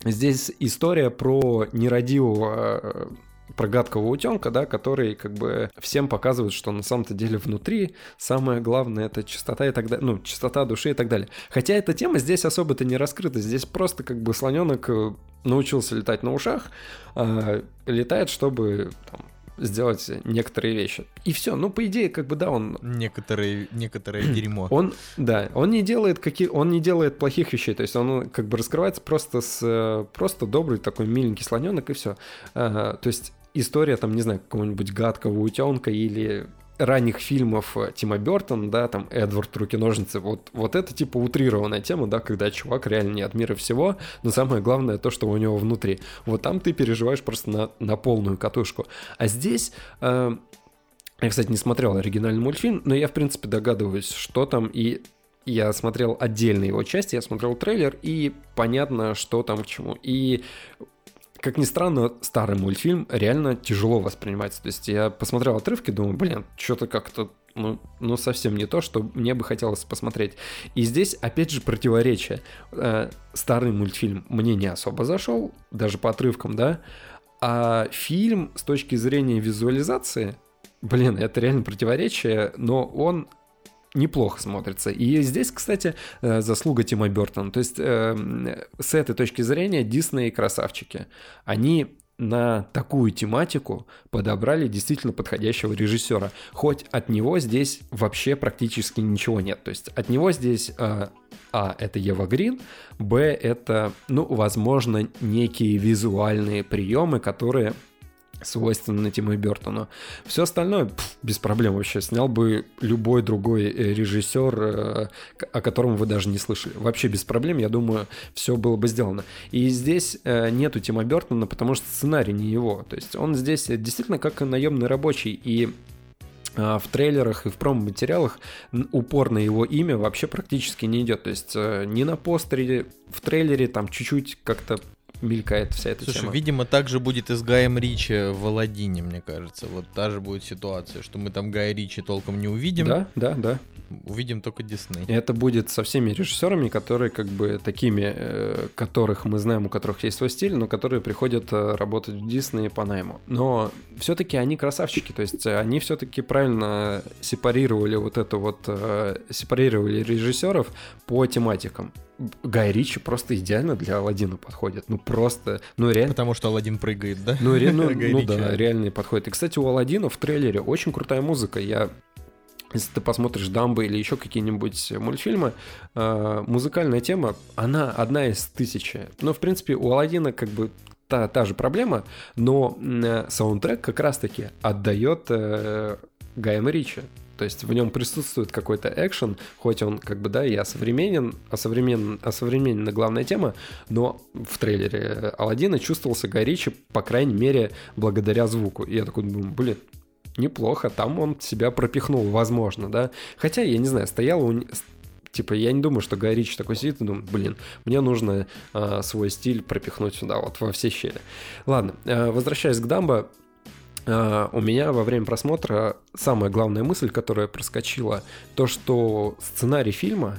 B: Здесь история про нерадивого э, про гадкого утенка, да, который как бы всем показывает, что на самом-то деле внутри самое главное это чистота и так далее, ну, чистота души и так далее. Хотя эта тема здесь особо-то не раскрыта, здесь просто как бы слоненок э, научился летать на ушах, э, летает, чтобы там, сделать некоторые вещи. И все, ну, по идее, как бы, да, он
A: Некоторые, некоторое дерьмо.
B: он, да, он не делает какие, он не делает плохих вещей, то есть он как бы раскрывается просто с э, просто добрый такой миленький слоненок и все. то есть история там, не знаю, какого-нибудь гадкого утенка или ранних фильмов э, Тима Бертона, да, там Эдвард Руки-ножницы, вот, вот это типа утрированная тема, да, когда чувак реально не от мира всего, но самое главное то, что у него внутри. Вот там ты переживаешь просто на, на полную катушку. А здесь... э, я, кстати, не смотрел оригинальный мультфильм, но я, в принципе, догадываюсь, что там, и я смотрел отдельные его части, я смотрел трейлер, и понятно, что там к чему. И как ни странно, старый мультфильм реально тяжело воспринимается. То есть я посмотрел отрывки, думаю, блин, что-то как-то ну, ну совсем не то, что мне бы хотелось посмотреть. И здесь, опять же, противоречие. Э, старый мультфильм мне не особо зашел, даже по отрывкам, да, а фильм с точки зрения визуализации, блин, это реально противоречие, но он неплохо смотрится. И здесь, кстати, э, заслуга Тима Бертона. То есть э, с этой точки зрения Дисней красавчики. Они на такую тематику подобрали действительно подходящего режиссера. Хоть от него здесь вообще практически ничего нет. То есть от него здесь э, А это Ева Грин, Б это, ну, возможно, некие визуальные приемы, которые свойственно Тиму Бертону. Все остальное пф, без проблем вообще снял бы любой другой э, режиссер, э, о котором вы даже не слышали. Вообще без проблем, я думаю, все было бы сделано. И здесь э, нету Тима Бертона, потому что сценарий не его. То есть он здесь действительно как наемный рабочий. И в трейлерах и в промо-материалах упор на его имя вообще практически не идет. То есть ни на постере, в трейлере там чуть-чуть как-то мелькает вся эта
A: Слушай,
B: тема.
A: видимо, так же будет и с Гаем Ричи в Аладдине, мне кажется. Вот та же будет ситуация, что мы там Гая Ричи толком не увидим.
B: Да, да, да.
A: Увидим только Дисней.
B: И это будет со всеми режиссерами, которые как бы такими, э, которых мы знаем, у которых есть свой стиль, но которые приходят э, работать в Дисней по найму. Но все-таки они красавчики, то есть э, они все-таки правильно сепарировали вот это вот, сепарировали режиссеров по тематикам. Гай Ричи просто идеально для Алладина подходит. Ну просто, ну реально.
A: Потому что Алладин прыгает, да?
B: Ну, ре, ну, ну да, реально подходит. И, кстати, у Алладина в трейлере очень крутая музыка. Я если ты посмотришь Дамбы или еще какие-нибудь мультфильмы, э, музыкальная тема, она одна из тысячи. Но, в принципе, у Алладина как бы та, та же проблема, но э, саундтрек как раз-таки отдает э, Гайем Ричи. То есть в нем присутствует какой-то экшен, хоть он как бы, да, и осовременен, осовременен, осовременена главная тема, но в трейлере Алладина чувствовался Гай Ричи, по крайней мере, благодаря звуку. И я такой думаю, блин, неплохо, там он себя пропихнул, возможно, да. Хотя, я не знаю, стоял у... Типа, я не думаю, что Гай такой сидит и думает, блин, мне нужно э, свой стиль пропихнуть сюда, вот во все щели. Ладно, э, возвращаясь к Дамбо, у меня во время просмотра самая главная мысль, которая проскочила, то, что сценарий фильма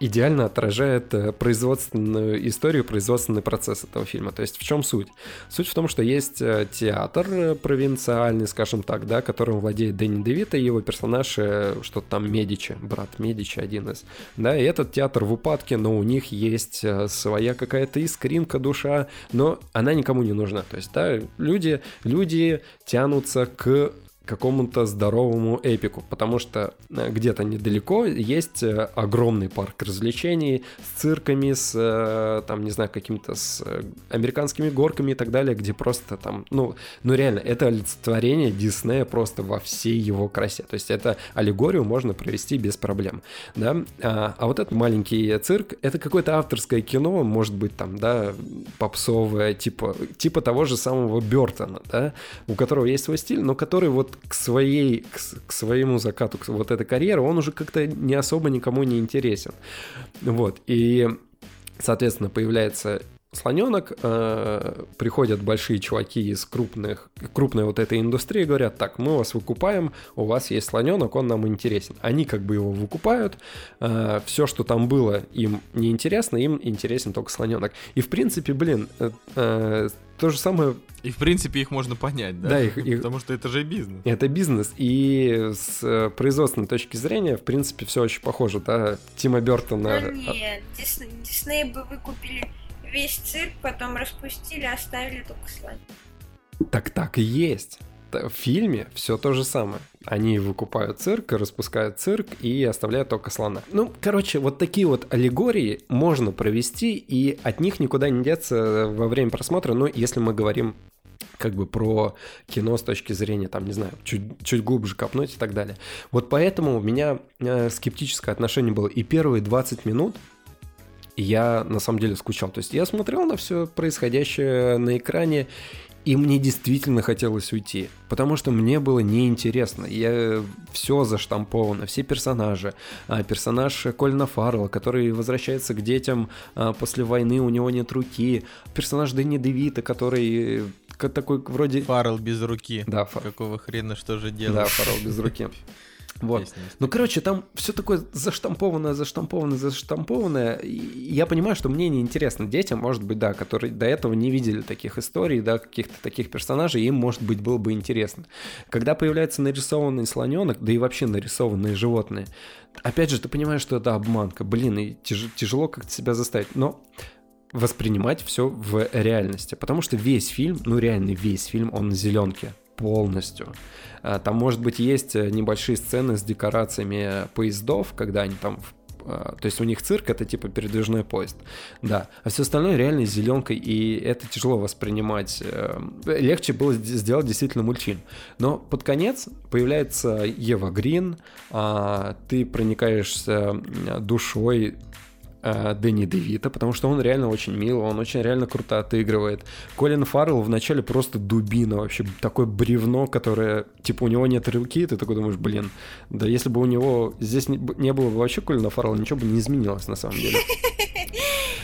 B: идеально отражает э, производственную историю, производственный процесс этого фильма. То есть в чем суть? Суть в том, что есть э, театр э, провинциальный, скажем так, да, которым владеет Дэнни Девита, и его персонаж что-то там Медичи, брат Медичи один из. Да, и этот театр в упадке, но у них есть своя какая-то искринка, душа, но она никому не нужна. То есть, да, люди, люди тянутся к какому-то здоровому эпику, потому что э, где-то недалеко есть э, огромный парк развлечений с цирками, с, э, там, не знаю, какими-то с американскими горками и так далее, где просто там, ну, ну реально, это олицетворение Диснея просто во всей его красе. То есть это аллегорию можно провести без проблем, да. А, а вот этот маленький цирк, это какое-то авторское кино, может быть там, да, попсовое, типа, типа того же самого Бертона, да, у которого есть свой стиль, но который вот к своей, к, к своему закату, к вот этой карьеры, он уже как-то не особо никому не интересен. Вот, и, соответственно, появляется слоненок, э, приходят большие чуваки из крупных, крупной вот этой индустрии, говорят, так, мы вас выкупаем, у вас есть слоненок, он нам интересен. Они как бы его выкупают, э, все, что там было, им не интересно, им интересен только слоненок. И в принципе, блин, э, э, то же самое
A: И в принципе их можно понять, да?
B: Да, их- их-
A: Потому что это же бизнес.
B: это бизнес, и с э, производственной точки зрения, в принципе, все очень похоже, да, Тима Бертона.
C: Ну нет, Дис- Дисней бы выкупили весь цирк, потом распустили, оставили только слон.
B: Так так и есть. В фильме все то же самое. Они выкупают цирк, распускают цирк и оставляют только слона. Ну, короче, вот такие вот аллегории можно провести, и от них никуда не деться во время просмотра, ну, если мы говорим как бы про кино с точки зрения, там, не знаю, чуть, чуть глубже копнуть и так далее. Вот поэтому у меня э, скептическое отношение было. И первые 20 минут я на самом деле скучал. То есть я смотрел на все происходящее на экране, и мне действительно хотелось уйти, потому что мне было неинтересно. Я все заштамповано, все персонажи. А, персонаж Кольна Фаррелла, который возвращается к детям а, после войны, у него нет руки. Персонаж Дэнни Девита, который э, такой вроде...
A: Фаррелл без руки.
B: Да, Фа-
A: Какого хрена, что же
B: Да,
A: делать?
B: Фаррелл без руки. Вот.
A: Есть.
B: Ну, короче, там все такое заштампованное, заштампованное, заштампованное. И я понимаю, что мне не интересно детям, может быть, да, которые до этого не видели таких историй, да, каких-то таких персонажей, им, может быть, было бы интересно. Когда появляется нарисованный слоненок, да и вообще нарисованные животные, опять же, ты понимаешь, что это обманка. Блин, и тяж- тяжело как-то себя заставить. Но воспринимать все в реальности. Потому что весь фильм, ну реально весь фильм, он на зеленке полностью. А, Там, может быть, есть э, небольшие сцены с декорациями поездов, когда они там а, то есть у них цирк это типа передвижной поезд, да. А все остальное реально зеленкой, и это тяжело воспринимать. Легче было сд- сделать действительно мультфильм. Но под конец появляется Ева Грин, а, ты проникаешься душой э, Дэнни Девита, потому что он реально очень милый, он очень реально круто отыгрывает. Колин Фаррелл вначале просто дубина, вообще такое бревно, которое, типа, у него нет руки, ты такой думаешь, блин, да если бы у него здесь не, не было бы вообще Колина Фаррелла, ничего бы не изменилось на самом деле.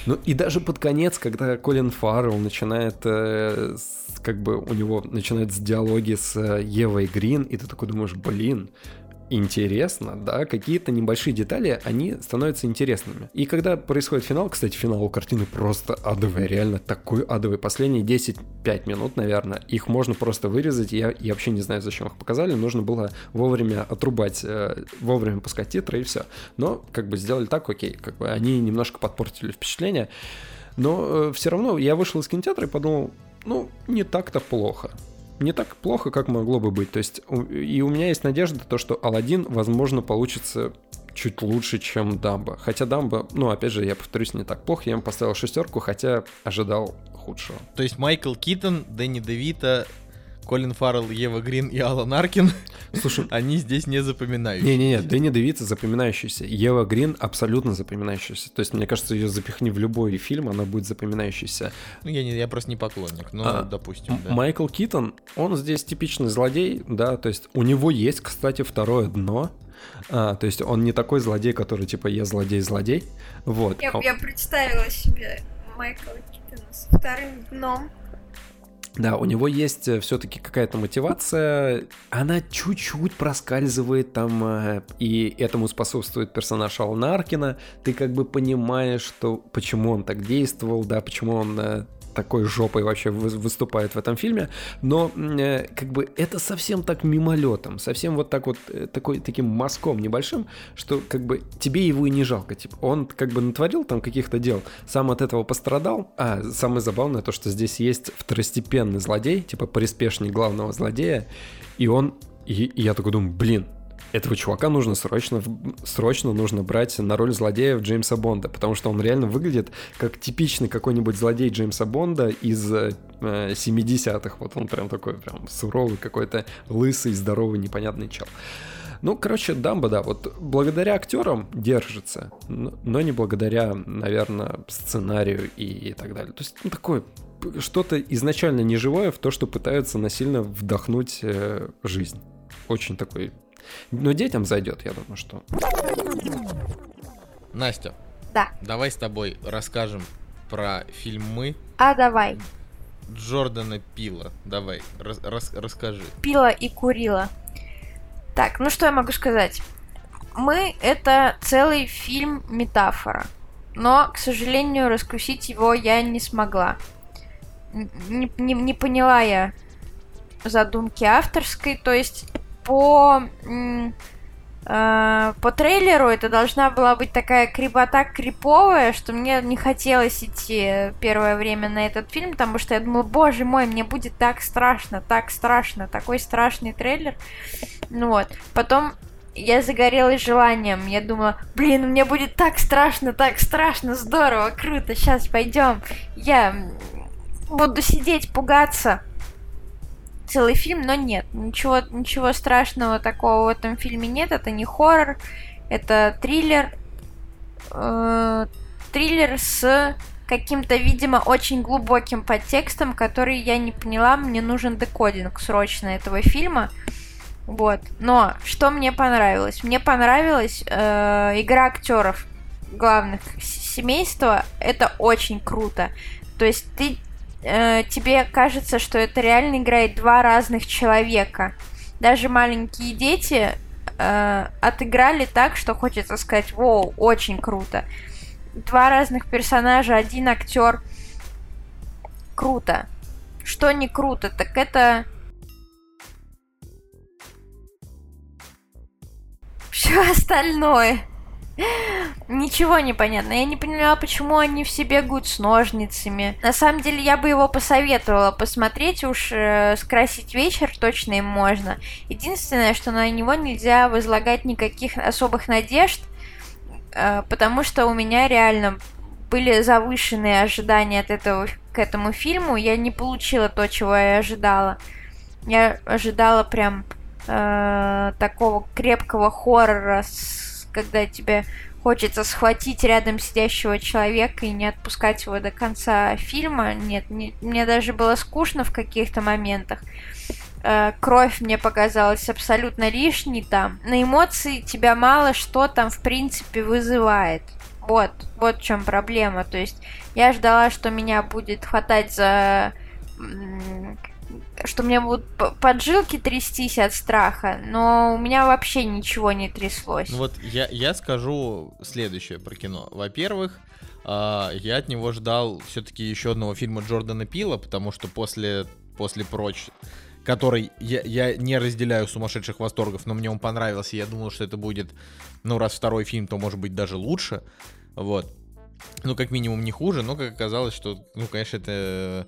B: Ну и даже под конец, когда Колин Фаррелл начинает, э, с- как бы у него начинаются диалоги с э, Евой Грин, и ты такой думаешь, блин, интересно, да, какие-то небольшие детали, они становятся интересными. И когда происходит финал, кстати, финал у картины просто адовый, реально такой адовый. Последние 10-5 минут, наверное, их можно просто вырезать, я, я вообще не знаю, зачем их показали, нужно было вовремя отрубать, э, вовремя пускать титры и все. Но как бы сделали так, окей, как бы они немножко подпортили впечатление, но все равно я вышел из кинотеатра и подумал, ну, не так-то плохо не так плохо, как могло бы быть. То есть, и у меня есть надежда, то, что Алладин, возможно, получится чуть лучше, чем Дамба. Хотя Дамба, ну, опять же, я повторюсь, не так плохо. Я ему поставил шестерку, хотя ожидал худшего.
A: То есть Майкл Китон, Дэнни Девита, Колин Фаррелл, Ева Грин и Алан Аркин,
B: Слушай,
A: они здесь не запоминающие.
B: не-не-не, Дэнни Девита запоминающийся. Ева Грин абсолютно запоминающаяся. То есть, мне кажется, ее запихни в любой фильм, она будет запоминающейся.
A: Ну, я, не, я просто не поклонник, но,
B: А,
A: допустим,
B: М-
A: да.
B: Майкл Китон, он здесь типичный злодей, да, то есть у него есть, кстати, второе дно, А, то есть он не такой злодей, который типа я злодей-злодей, вот.
C: Я,
B: А-
C: я представила себе Майкла Китона с вторым дном.
B: Да, у него есть все-таки какая-то мотивация, она чуть-чуть проскальзывает там, э, и этому способствует персонаж Алана Аркина. Ты как бы понимаешь, что почему он так действовал, да, почему он э, такой жопой вообще вы- выступает в этом фильме, но э, как бы это совсем так мимолетом, совсем вот так вот э, такой таким мазком небольшим, что как бы тебе его и не жалко, типа он как бы натворил там каких-то дел, сам от этого пострадал, а самое забавное то, что здесь есть второстепенный злодей, типа приспешник главного злодея, и он, и, и я такой думаю, блин, этого чувака нужно срочно, срочно нужно брать на роль злодея Джеймса Бонда, потому что он реально выглядит как типичный какой-нибудь злодей Джеймса Бонда из э, 70-х. Вот он прям такой прям суровый какой-то, лысый, здоровый, непонятный чел. Ну, короче, Дамба, да, вот благодаря актерам держится, но не благодаря, наверное, сценарию и, так далее. То есть, ну, такое что-то изначально неживое в то, что пытаются насильно вдохнуть э, жизнь. Очень такой... Но детям зайдет, я думаю, что.
A: Настя,
C: Да.
A: давай с тобой расскажем про фильмы
C: А давай.
A: Джордана Пила. Давай, рас- рас- расскажи.
C: Пила и курила. Так, ну что я могу сказать? Мы — это целый фильм метафора. Но, к сожалению, раскусить его я не смогла. Не, не- не поняла я задумки авторской. То есть по, э, по трейлеру это должна была быть такая крибота криповая, что мне не хотелось идти первое время на этот фильм, потому что я думала, боже мой, мне будет так страшно, так страшно, такой страшный трейлер. Ну вот. Потом я загорелась желанием. Я думала, блин, мне будет так страшно, так страшно, здорово, круто, сейчас пойдем. Я буду сидеть, пугаться. Целый фильм, но нет, ничего, ничего страшного такого в этом фильме нет. Это не хоррор, это триллер. э, триллер с каким-то, видимо, очень глубоким подтекстом, который я не поняла. Мне нужен декодинг срочно этого фильма. Вот. Но что мне понравилось? Мне понравилась э, игра актеров главных семейства. Это очень круто. То есть ты э, тебе кажется, что это реально играет два разных человека. Даже маленькие дети э, отыграли так, что хочется сказать, воу, очень круто. Два разных персонажа, один актер. Круто. Что не круто, так это все остальное. Ничего не понятно. Я не поняла, почему они все бегают с ножницами. На самом деле, я бы его посоветовала посмотреть, уж э, скрасить вечер точно им можно. Единственное, что на него нельзя возлагать никаких особых надежд, э, потому что у меня реально были завышенные ожидания от этого к этому фильму. Я не получила то, чего я ожидала. Я ожидала прям э, такого крепкого хоррора с когда тебе хочется схватить рядом сидящего человека и не отпускать его до конца фильма. Нет, не, мне даже было скучно в каких-то моментах. Э, кровь мне показалась абсолютно лишней там. На эмоции тебя мало что там в принципе вызывает. Вот, вот в чем проблема. То есть я ждала, что меня будет хватать за что мне будут поджилки трястись от страха, но у меня вообще ничего не тряслось.
A: Ну вот я, я скажу следующее про кино. Во-первых, э, я от него ждал все-таки еще одного фильма Джордана Пила, потому что после, после прочь который я, я не разделяю сумасшедших восторгов, но мне он понравился, я думал, что это будет, ну, раз второй фильм, то может быть даже лучше, вот. Ну, как минимум не хуже, но как оказалось, что, ну, конечно, это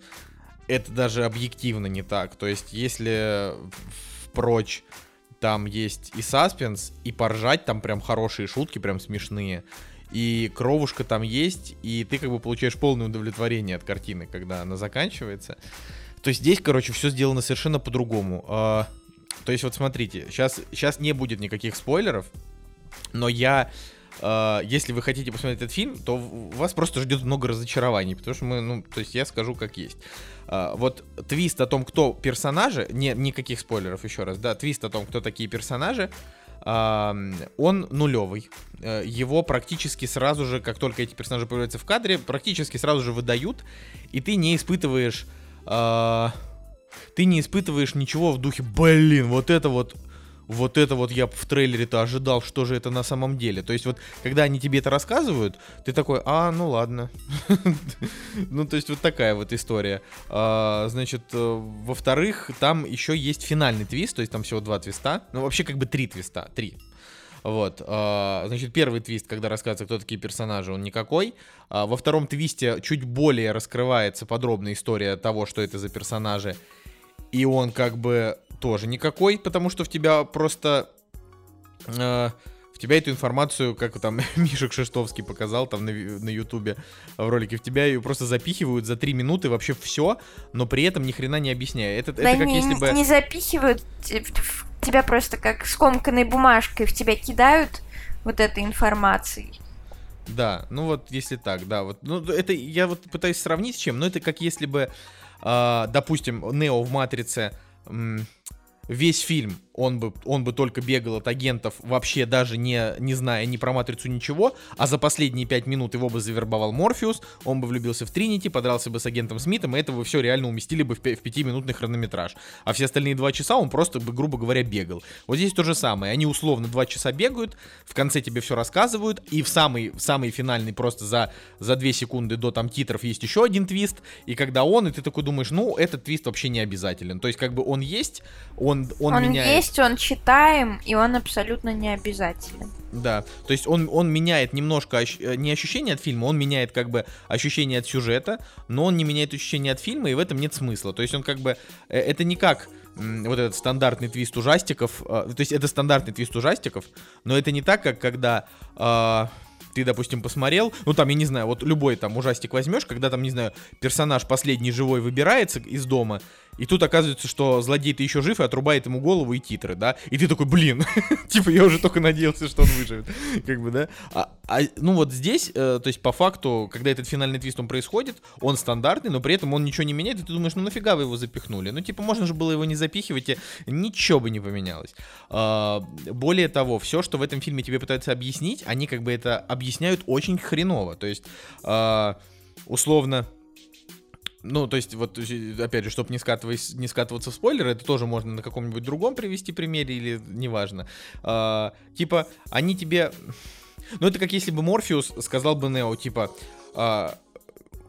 A: это даже объективно не так. То есть, если впрочь там есть и саспенс, и поржать там прям хорошие шутки, прям смешные, и кровушка там есть, и ты как бы получаешь полное удовлетворение от картины, когда она заканчивается. То есть здесь, короче, все сделано совершенно по-другому. А, то есть вот смотрите, сейчас, сейчас не будет никаких спойлеров, но я Uh, если вы хотите посмотреть этот фильм, то вас просто ждет много разочарований, потому что мы, ну, то есть я скажу как есть. Uh, вот твист о том, кто персонажи, не, никаких спойлеров еще раз, да, твист о том, кто такие персонажи, uh, он нулевый. Его практически сразу же, как только эти персонажи появляются в кадре, практически сразу же выдают, и ты не испытываешь ты не испытываешь ничего в духе, блин, вот это вот вот это вот я в трейлере-то ожидал, что же это на самом деле. То есть вот, когда они тебе это рассказывают, ты такой, а, ну ладно. Ну, то есть вот такая вот история. А, значит, э, во-вторых, там еще есть финальный твист, то есть там всего два твиста. Ну, вообще как бы три твиста, три. Вот, а, значит, первый твист, когда рассказывается, кто такие персонажи, он никакой. А, во втором твисте чуть более раскрывается подробная история того, что это за персонажи. И он как бы тоже никакой, потому что в тебя просто... Э, в тебя эту информацию, как там Миша Кшиштовский показал там на, на Ютубе в ролике, в тебя ее просто запихивают за три минуты вообще все, но при этом ни хрена не объясняя. Это,
C: да
A: это как
C: не,
A: если бы...
C: не запихивают, тебя просто как скомканной бумажкой в тебя кидают вот этой информацией.
A: Да, ну вот если так, да, вот, ну это я вот пытаюсь сравнить с чем, но это как если бы, э, допустим, Нео в Матрице весь фильм он бы, он бы только бегал от агентов, вообще даже не, не зная ни про Матрицу, ничего, а за последние пять минут его бы завербовал Морфеус, он бы влюбился в Тринити, подрался бы с агентом Смитом, и это бы все реально уместили бы в, в пятиминутный хронометраж. А все остальные два часа он просто бы, грубо говоря, бегал. Вот здесь то же самое. Они условно два часа бегают, в конце тебе все рассказывают, и в самый, в самый финальный просто за, за две секунды до там титров есть еще один твист, и когда он, и ты такой думаешь, ну, этот твист вообще не обязателен. То есть, как бы он есть, он, он,
C: он
A: меняет
C: есть, он читаем, и он абсолютно не обязателен.
A: Да, то есть он, он меняет немножко ощ... Э, не ощущение от фильма, он меняет как бы ощущение от сюжета, но он не меняет ощущение от фильма, и в этом нет смысла. То есть он как бы, э, это не как вот этот стандартный твист ужастиков, э, то есть это стандартный твист ужастиков, но это не так, как когда ты, допустим, посмотрел, ну там, я не знаю, вот любой там ужастик возьмешь, когда там, не знаю, персонаж последний живой выбирается из дома, и тут оказывается, что злодей-то еще жив и отрубает ему голову и титры, да? И ты такой, блин, типа я уже только надеялся, что он выживет. Как бы, да? А, а, ну вот здесь, э, то есть по факту, когда этот финальный твист он происходит, он стандартный, но при этом он ничего не меняет, и ты думаешь, ну нафига вы его запихнули? Ну типа можно же было его не запихивать, и ничего бы не поменялось. А, более того, все, что в этом фильме тебе пытаются объяснить, они как бы это объясняют очень хреново. То есть, а, условно ну, то есть, вот, опять же, чтобы не, скатываясь, не скатываться в спойлеры, это тоже можно на каком-нибудь другом привести примере или неважно. А, типа, они тебе... Ну, это как если бы Морфеус сказал бы Нео, типа, а,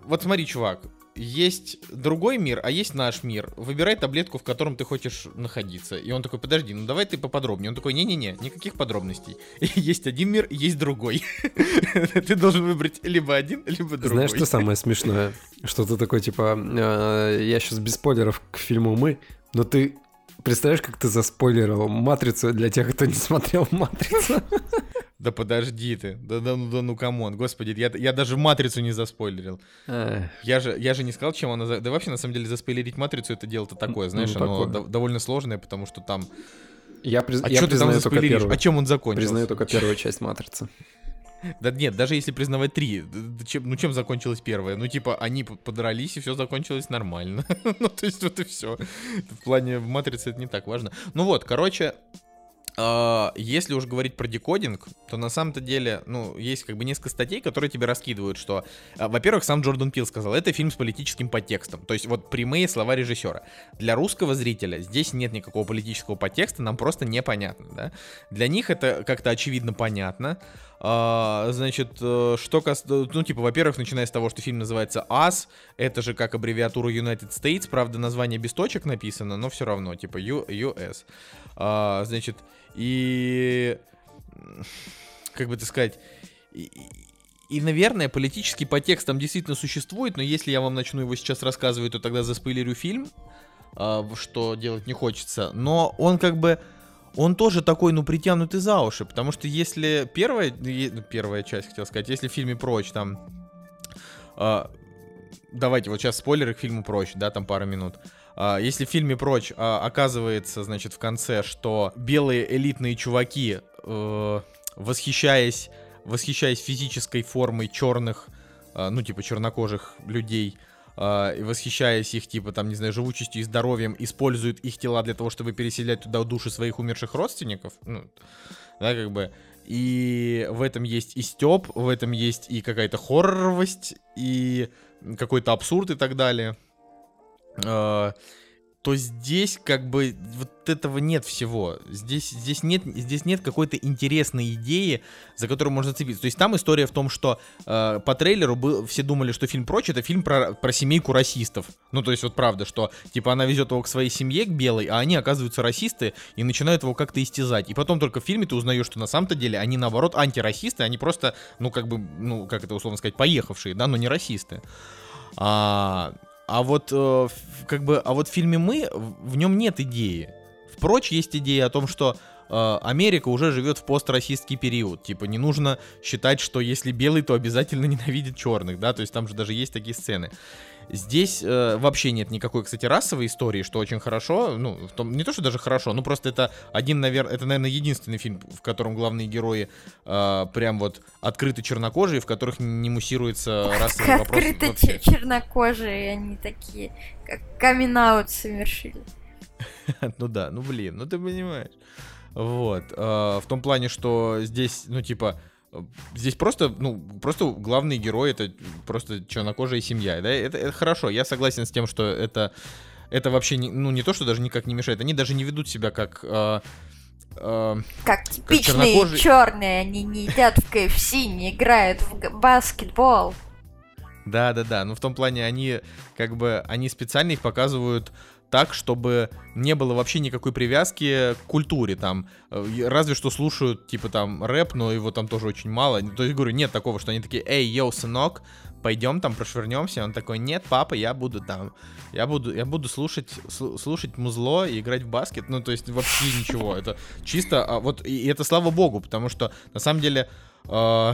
A: вот смотри, чувак, есть другой мир, а есть наш мир. Выбирай таблетку, в котором ты хочешь находиться. И он такой, подожди, ну давай ты поподробнее. Он такой, не-не-не, никаких подробностей. Есть один мир, есть другой. Ты должен выбрать либо один, либо другой.
B: Знаешь, что самое смешное? Что ты такой, типа, «Э, я сейчас без спойлеров к фильму «Мы», но ты представляешь, как ты заспойлерил «Матрицу» для тех, кто не смотрел «Матрицу»?
A: Да подожди ты. Да, да, ну, да ну come on, господи, я, я даже матрицу не заспойлерил. Я же, я же не сказал, чем она. За... Да вообще, на самом деле, заспойлерить матрицу это дело-то такое, знаешь, ну, оно такое. довольно сложное, потому что там.
B: Я, приз... а я что ты там заспойлеришь?
A: Первую. О чем он закончился?
B: Признаю только первую часть матрицы.
A: Да нет, даже если признавать три, чем, ну чем закончилась первая? Ну типа они подрались и все закончилось нормально. ну то есть вот и все. В плане матрицы это не так важно. Ну вот, короче, а, если уж говорить про декодинг, то на самом-то деле, ну, есть как бы несколько статей, которые тебе раскидывают, что, а, во-первых, сам Джордан Пил сказал, это фильм с политическим подтекстом, то есть вот прямые слова режиссера. Для русского зрителя здесь нет никакого политического подтекста, нам просто непонятно, да. Для них это как-то очевидно понятно. А, значит, э, что касается, ну, типа, во-первых, начиная с того, что фильм называется АС, это же как аббревиатура United States, правда, название без точек написано, но все равно, типа, US. А, значит, и, как бы это сказать, и, и, наверное, политический подтекст там действительно существует, но если я вам начну его сейчас рассказывать, то тогда заспойлерю фильм, а, что делать не хочется. Но он как бы, он тоже такой, ну, притянутый за уши, потому что если первая, ну, первая часть, хотел сказать, если в фильме «Прочь» там... А, давайте, вот сейчас спойлеры к фильму «Прочь», да, там пара минут. Если в фильме «Прочь» а, оказывается, значит, в конце, что белые элитные чуваки, э, восхищаясь, восхищаясь физической формой черных, э, ну, типа, чернокожих людей, и восхищаясь их, типа, там, не знаю, живучестью и здоровьем, используют их тела для того, чтобы переселять туда души своих умерших родственников, ну, да, как бы, и в этом есть и степ, в этом есть и какая-то хорроровость, и какой-то абсурд и так далее. А, то здесь как бы вот этого нет всего. Здесь, здесь, нет, здесь нет какой-то интересной идеи, за которую можно цепиться. То есть там история в том, что э, по трейлеру был, все думали, что фильм «Прочь» — это фильм про, про семейку расистов. Ну, то есть вот правда, что типа она везет его к своей семье, к белой, а они оказываются расисты и начинают его как-то истязать. И потом только в фильме ты узнаешь, что на самом-то деле они наоборот антирасисты, они просто, ну как бы, ну как это условно сказать, поехавшие, да, но не расисты. А, а вот э, как бы, а вот в фильме мы в нем нет идеи. Впрочь, есть идея о том, что э, Америка уже живет в пострасистский период. Типа не нужно считать, что если белый, то обязательно ненавидит черных, да. То есть там же даже есть такие сцены. Здесь э, вообще нет никакой, кстати, расовой истории, что очень хорошо. Ну, в том, не то, что даже хорошо, ну просто это один, наверное, это, наверное, единственный фильм, в котором главные герои э, прям вот открыты чернокожие, в которых не муссируется расовый вопрос.
C: Открыто чернокожие, они такие, как камин совершили.
A: Ну да, ну блин, ну ты понимаешь. Вот. Э, в том плане, что здесь, ну типа Здесь просто, ну, просто главный герой это просто чернокожая семья. Да? Это, это хорошо, я согласен с тем, что это, это вообще, не, ну, не то, что даже никак не мешает. Они даже не ведут себя как... Э,
C: э, как типичные чернокожие... черные, они не едят в КФС, не играют в баскетбол.
A: Да, да, да. Ну, в том плане, они как бы, они специально их показывают так, чтобы не было вообще никакой привязки к культуре там. Э, разве что слушают, типа, там, рэп, но его там тоже очень мало. То есть, говорю, нет такого, что они такие, эй, йоу, сынок, пойдем там прошвырнемся. Он такой, нет, папа, я буду там, я буду, я буду слушать, слушать музло и играть в баскет. Ну, то есть, вообще ничего. Это чисто, а вот, и это слава богу, потому что, на самом деле, э,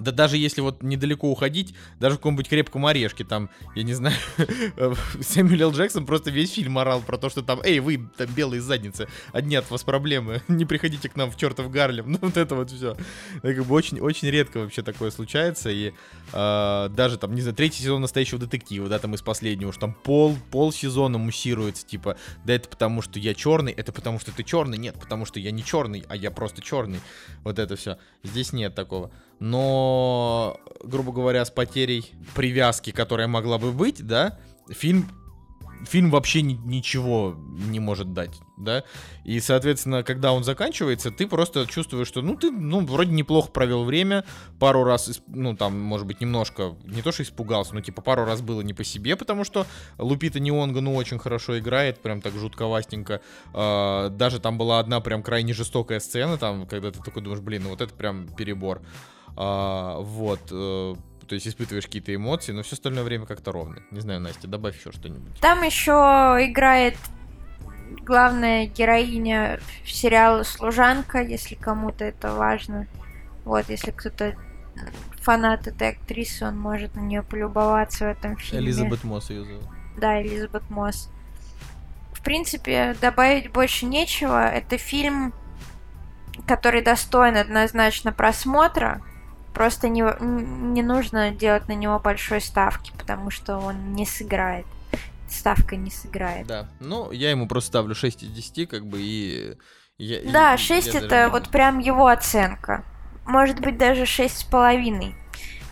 A: да даже если вот недалеко уходить, даже в каком-нибудь крепком орешке, там, я не знаю, Сэмюэл Джексон просто весь фильм орал про то, что там, эй, вы там белые задницы, одни от вас проблемы, не приходите к нам в чертов Гарлем, ну вот это вот все. Ну, как бы очень, очень редко вообще такое случается, и э, даже там, не знаю, третий сезон настоящего детектива, да, там из последнего, уж там пол, пол сезона муссируется, типа, да это потому, что я черный, это потому, что ты черный, нет, потому что я не черный, а я просто черный, вот это все. Здесь нет такого. Но, грубо говоря, с потерей привязки, которая могла бы быть, да, фильм фильм вообще ни, ничего не может дать, да, и, соответственно, когда он заканчивается, ты просто чувствуешь, что, ну, ты, ну, вроде неплохо провел время, пару раз, ну, там, может быть, немножко, не то, что испугался, но, типа, пару раз было не по себе, потому что Лупита Неонга, ну, очень хорошо играет, прям так жутковастенько, а, даже там была одна прям крайне жестокая сцена, там, когда ты такой думаешь, блин, ну, вот это прям перебор, а, вот, э, то есть испытываешь какие-то эмоции, но все остальное время как-то ровно. Не знаю, Настя, добавь еще что-нибудь.
C: Там еще играет главная героиня сериала «Служанка», если кому-то это важно. Вот, если кто-то фанат этой актрисы, он может на нее полюбоваться в этом фильме.
A: Элизабет Мосс ее зовут.
C: Да, Элизабет Мосс. В принципе, добавить больше нечего. Это фильм, который достоин однозначно просмотра. Просто не, не нужно делать на него большой ставки, потому что он не сыграет. Ставка не сыграет.
A: Да, ну, я ему просто ставлю 6 из 10, как бы, и... Я,
C: да, 6 это даже... вот прям его оценка. Может быть, даже 6,5,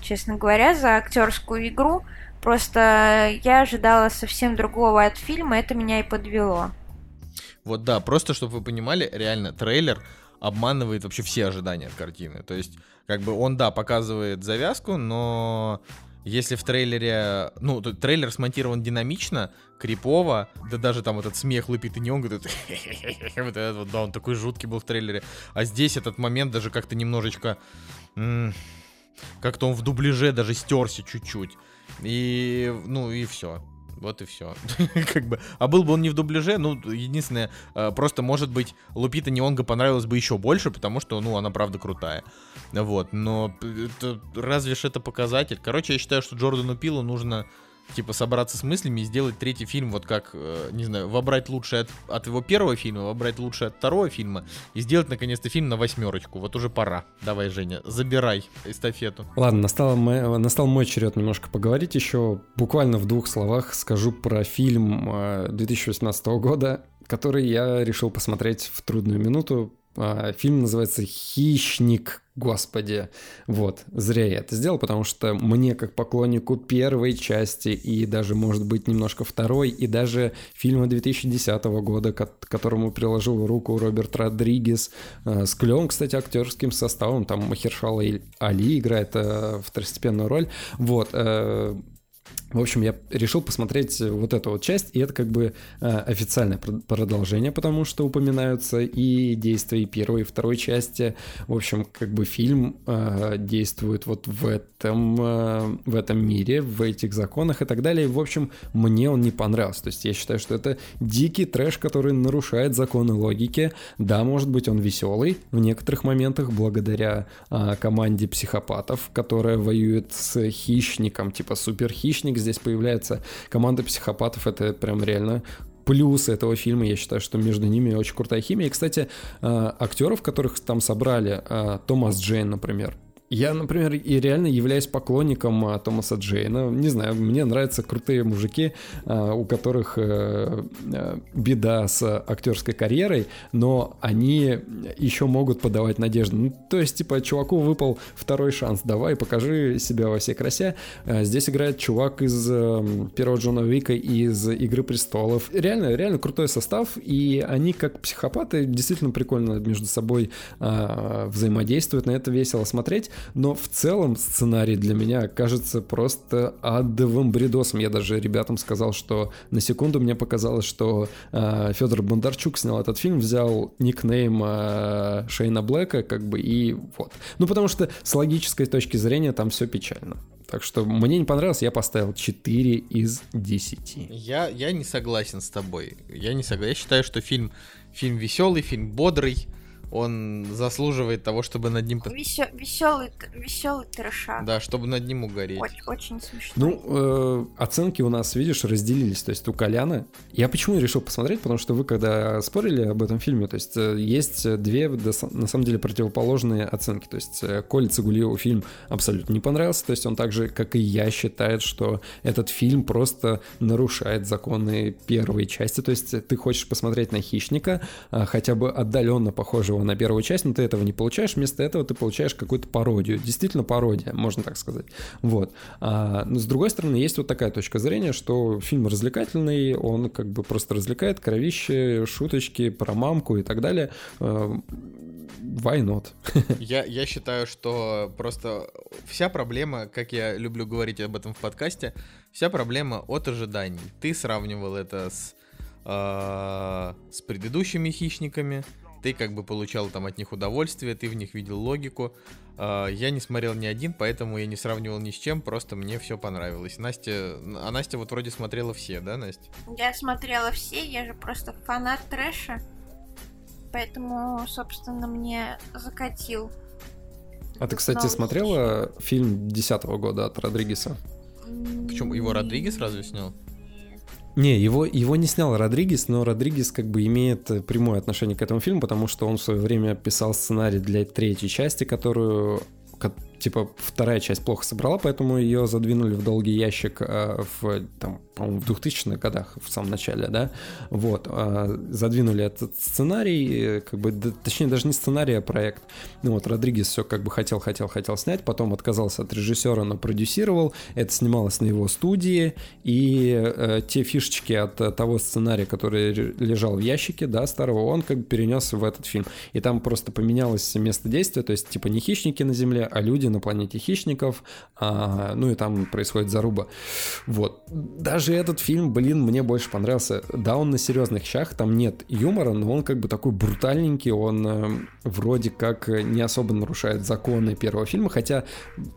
C: честно говоря, за актерскую игру. Просто я ожидала совсем другого от фильма, это меня и подвело.
A: Вот да, просто чтобы вы понимали, реально, трейлер обманывает вообще все ожидания от картины. То есть, как бы он, да, показывает завязку, но если в трейлере, ну, трейлер смонтирован динамично, крипово, да даже там этот смех лупит и не он говорит, вот этот вот, да, он такой жуткий был в трейлере, а здесь этот момент даже как-то немножечко, как-то он в дубляже даже стерся чуть-чуть, и, ну, и все. Вот и все. как бы. А был бы он не в дубляже, ну, единственное, э, просто, может быть, Лупита Неонга понравилась бы еще больше, потому что, ну, она правда крутая. Вот, но это, разве ж это показатель? Короче, я считаю, что Джордану Пилу нужно типа собраться с мыслями и сделать третий фильм, вот как, э, не знаю, вобрать лучшее от, от его первого фильма, вобрать лучшее от второго фильма и сделать наконец-то фильм на восьмерочку. Вот уже пора. Давай, Женя, забирай эстафету.
B: Ладно, настал мой, настал мой черед немножко поговорить еще. Буквально в двух словах скажу про фильм 2018 э, года, который я решил посмотреть в трудную минуту. А, фильм называется «Хищник Господи, вот, зря я это сделал, потому что мне, как поклоннику первой части и даже, может быть, немножко второй, и даже фильма 2010 года, к которому приложил руку Роберт Родригес, э, с клевым, кстати, актерским составом, там Махершала Али играет э, второстепенную роль, вот, э, в общем, я решил посмотреть вот эту вот часть, и это как бы э, официальное продолжение, потому что упоминаются и действия первой, и второй части. В общем, как бы фильм э, действует вот в этом, э, в этом мире, в этих законах и так далее. В общем, мне он не понравился. То есть я считаю, что это дикий трэш, который нарушает законы логики. Да, может быть, он веселый в некоторых моментах, благодаря э, команде психопатов, которая воюет с хищником, типа суперхищник здесь появляется. Команда психопатов, это прям реально плюс этого фильма, я считаю, что между ними очень крутая химия. И, кстати, э, актеров, которых там собрали, э, Томас Джейн, например, я, например, и реально являюсь поклонником а, Томаса Джейна. Не знаю, мне нравятся крутые мужики, а, у которых а, беда с актерской карьерой, но они еще могут подавать надежду. Ну, то есть, типа, чуваку выпал второй шанс. Давай, покажи себя во всей красе. А, здесь играет чувак из а, первого Джона Вика из Игры престолов. Реально, реально крутой состав, и они как психопаты действительно прикольно между собой а, взаимодействуют. На это весело смотреть но в целом сценарий для меня кажется просто адовым бредосом. Я даже ребятам сказал, что на секунду мне показалось, что э, Федор Бондарчук снял этот фильм, взял никнейм э, Шейна Блэка, как бы, и вот. Ну, потому что с логической точки зрения там все печально. Так что мне не понравилось, я поставил 4 из 10.
A: Я, я не согласен с тобой. Я не согласен. Я считаю, что фильм, фильм веселый, фильм бодрый он заслуживает того, чтобы над ним...
C: Весел, веселый, веселый трэша.
A: Да, чтобы над ним угореть.
C: Очень, очень смешно.
B: Ну, э, оценки у нас, видишь, разделились. То есть у Коляна... Я почему решил посмотреть? Потому что вы, когда спорили об этом фильме, то есть э, есть две, на самом деле, противоположные оценки. То есть э, Коле Цигулиеву фильм абсолютно не понравился. То есть он так же, как и я, считает, что этот фильм просто нарушает законы первой части. То есть ты хочешь посмотреть на Хищника, хотя бы отдаленно похожего его на первую часть, но ты этого не получаешь, вместо этого ты получаешь какую-то пародию. Действительно пародия, можно так сказать. Вот. А, но с другой стороны, есть вот такая точка зрения, что фильм развлекательный, он как бы просто развлекает, кровище, шуточки про мамку и так далее. Э, why not?
A: Я, я считаю, что просто вся проблема, как я люблю говорить об этом в подкасте, вся проблема от ожиданий. Ты сравнивал это с, э, с предыдущими хищниками, ты как бы получал там от них удовольствие, ты в них видел логику. Э, я не смотрел ни один, поэтому я не сравнивал ни с чем, просто мне все понравилось. Настя, а Настя вот вроде смотрела все, да, Настя?
C: Я смотрела все, я же просто фанат трэша. Поэтому, собственно, мне закатил.
B: А ты, кстати,
C: Новый
B: смотрела фильм 10 года от Родригеса?
A: Почему его Родригес разве снял?
B: Не, его, его не снял Родригес, но Родригес как бы имеет э, прямое отношение к этому фильму, потому что он в свое время писал сценарий для третьей части, которую ко- типа вторая часть плохо собрала, поэтому ее задвинули в долгий ящик э, в, там, в 2000-х годах, в самом начале, да, вот, э, задвинули этот сценарий, как бы, точнее, даже не сценарий, а проект. Ну вот, Родригес все как бы хотел, хотел, хотел снять, потом отказался от режиссера, но продюсировал, это снималось на его студии, и э, те фишечки от э, того сценария, который лежал в ящике, да, старого, он как бы перенес в этот фильм. И там просто поменялось место действия, то есть, типа, не хищники на Земле, а люди на планете хищников, а, ну и там происходит заруба. Вот. Даже этот фильм, блин, мне больше понравился. Да, он на серьезных щах, там нет юмора, но он как бы такой брутальненький, он э, вроде как не особо нарушает законы первого фильма, хотя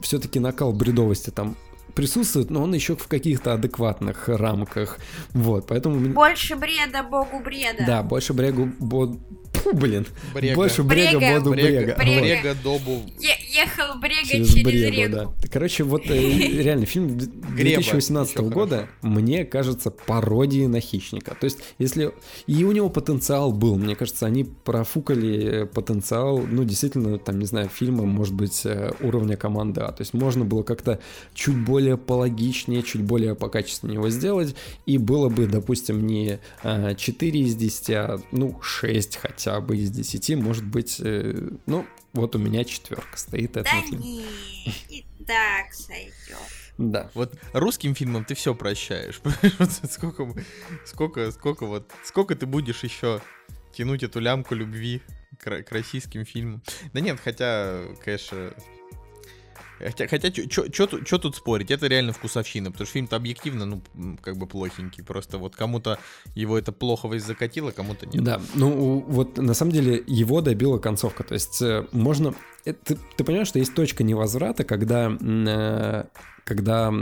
B: все-таки накал бредовости там присутствует, но он еще в каких-то адекватных рамках. Вот, поэтому...
C: Больше бреда, богу бреда.
B: Да, больше брегу... бо- Фу, блин.
A: Брега.
B: Больше брега,
C: Брега.
B: боду брега.
A: Брега,
C: Брега.
A: брега, добу.
C: Е- ехал брега
B: Через
C: через,
B: Брегу,
C: реку.
B: да. Короче, вот э, реально фильм д- 2018
A: Еще
B: года мне кажется пародией на хищника. То есть, если и у него потенциал был, мне кажется, они профукали потенциал, ну действительно, там не знаю, фильма, может быть, э, уровня команды А. То есть можно было как-то чуть более пологичнее, чуть более покачественнее его сделать, и было бы, допустим, не э, 4 из 10, а ну 6 хотя бы из 10, может быть, э, ну вот у меня четверка стоит
C: Да
B: этому фильму.
C: не, и так сойдет.
B: Да.
A: Вот русским фильмам ты все прощаешь. Сколько, сколько, сколько вот, сколько ты будешь еще тянуть эту лямку любви к, к российским фильмам? Да нет, хотя, конечно, Хотя, хотя что тут, спорить? Это реально вкусовщина, потому что фильм-то объективно, ну, как бы плохенький. Просто вот кому-то его это плоховость закатило, кому-то нет.
B: Да, ну вот на самом деле его добила концовка. То есть э, можно... э, Ты, ты понимаешь, что есть точка невозврата, когда, э, когда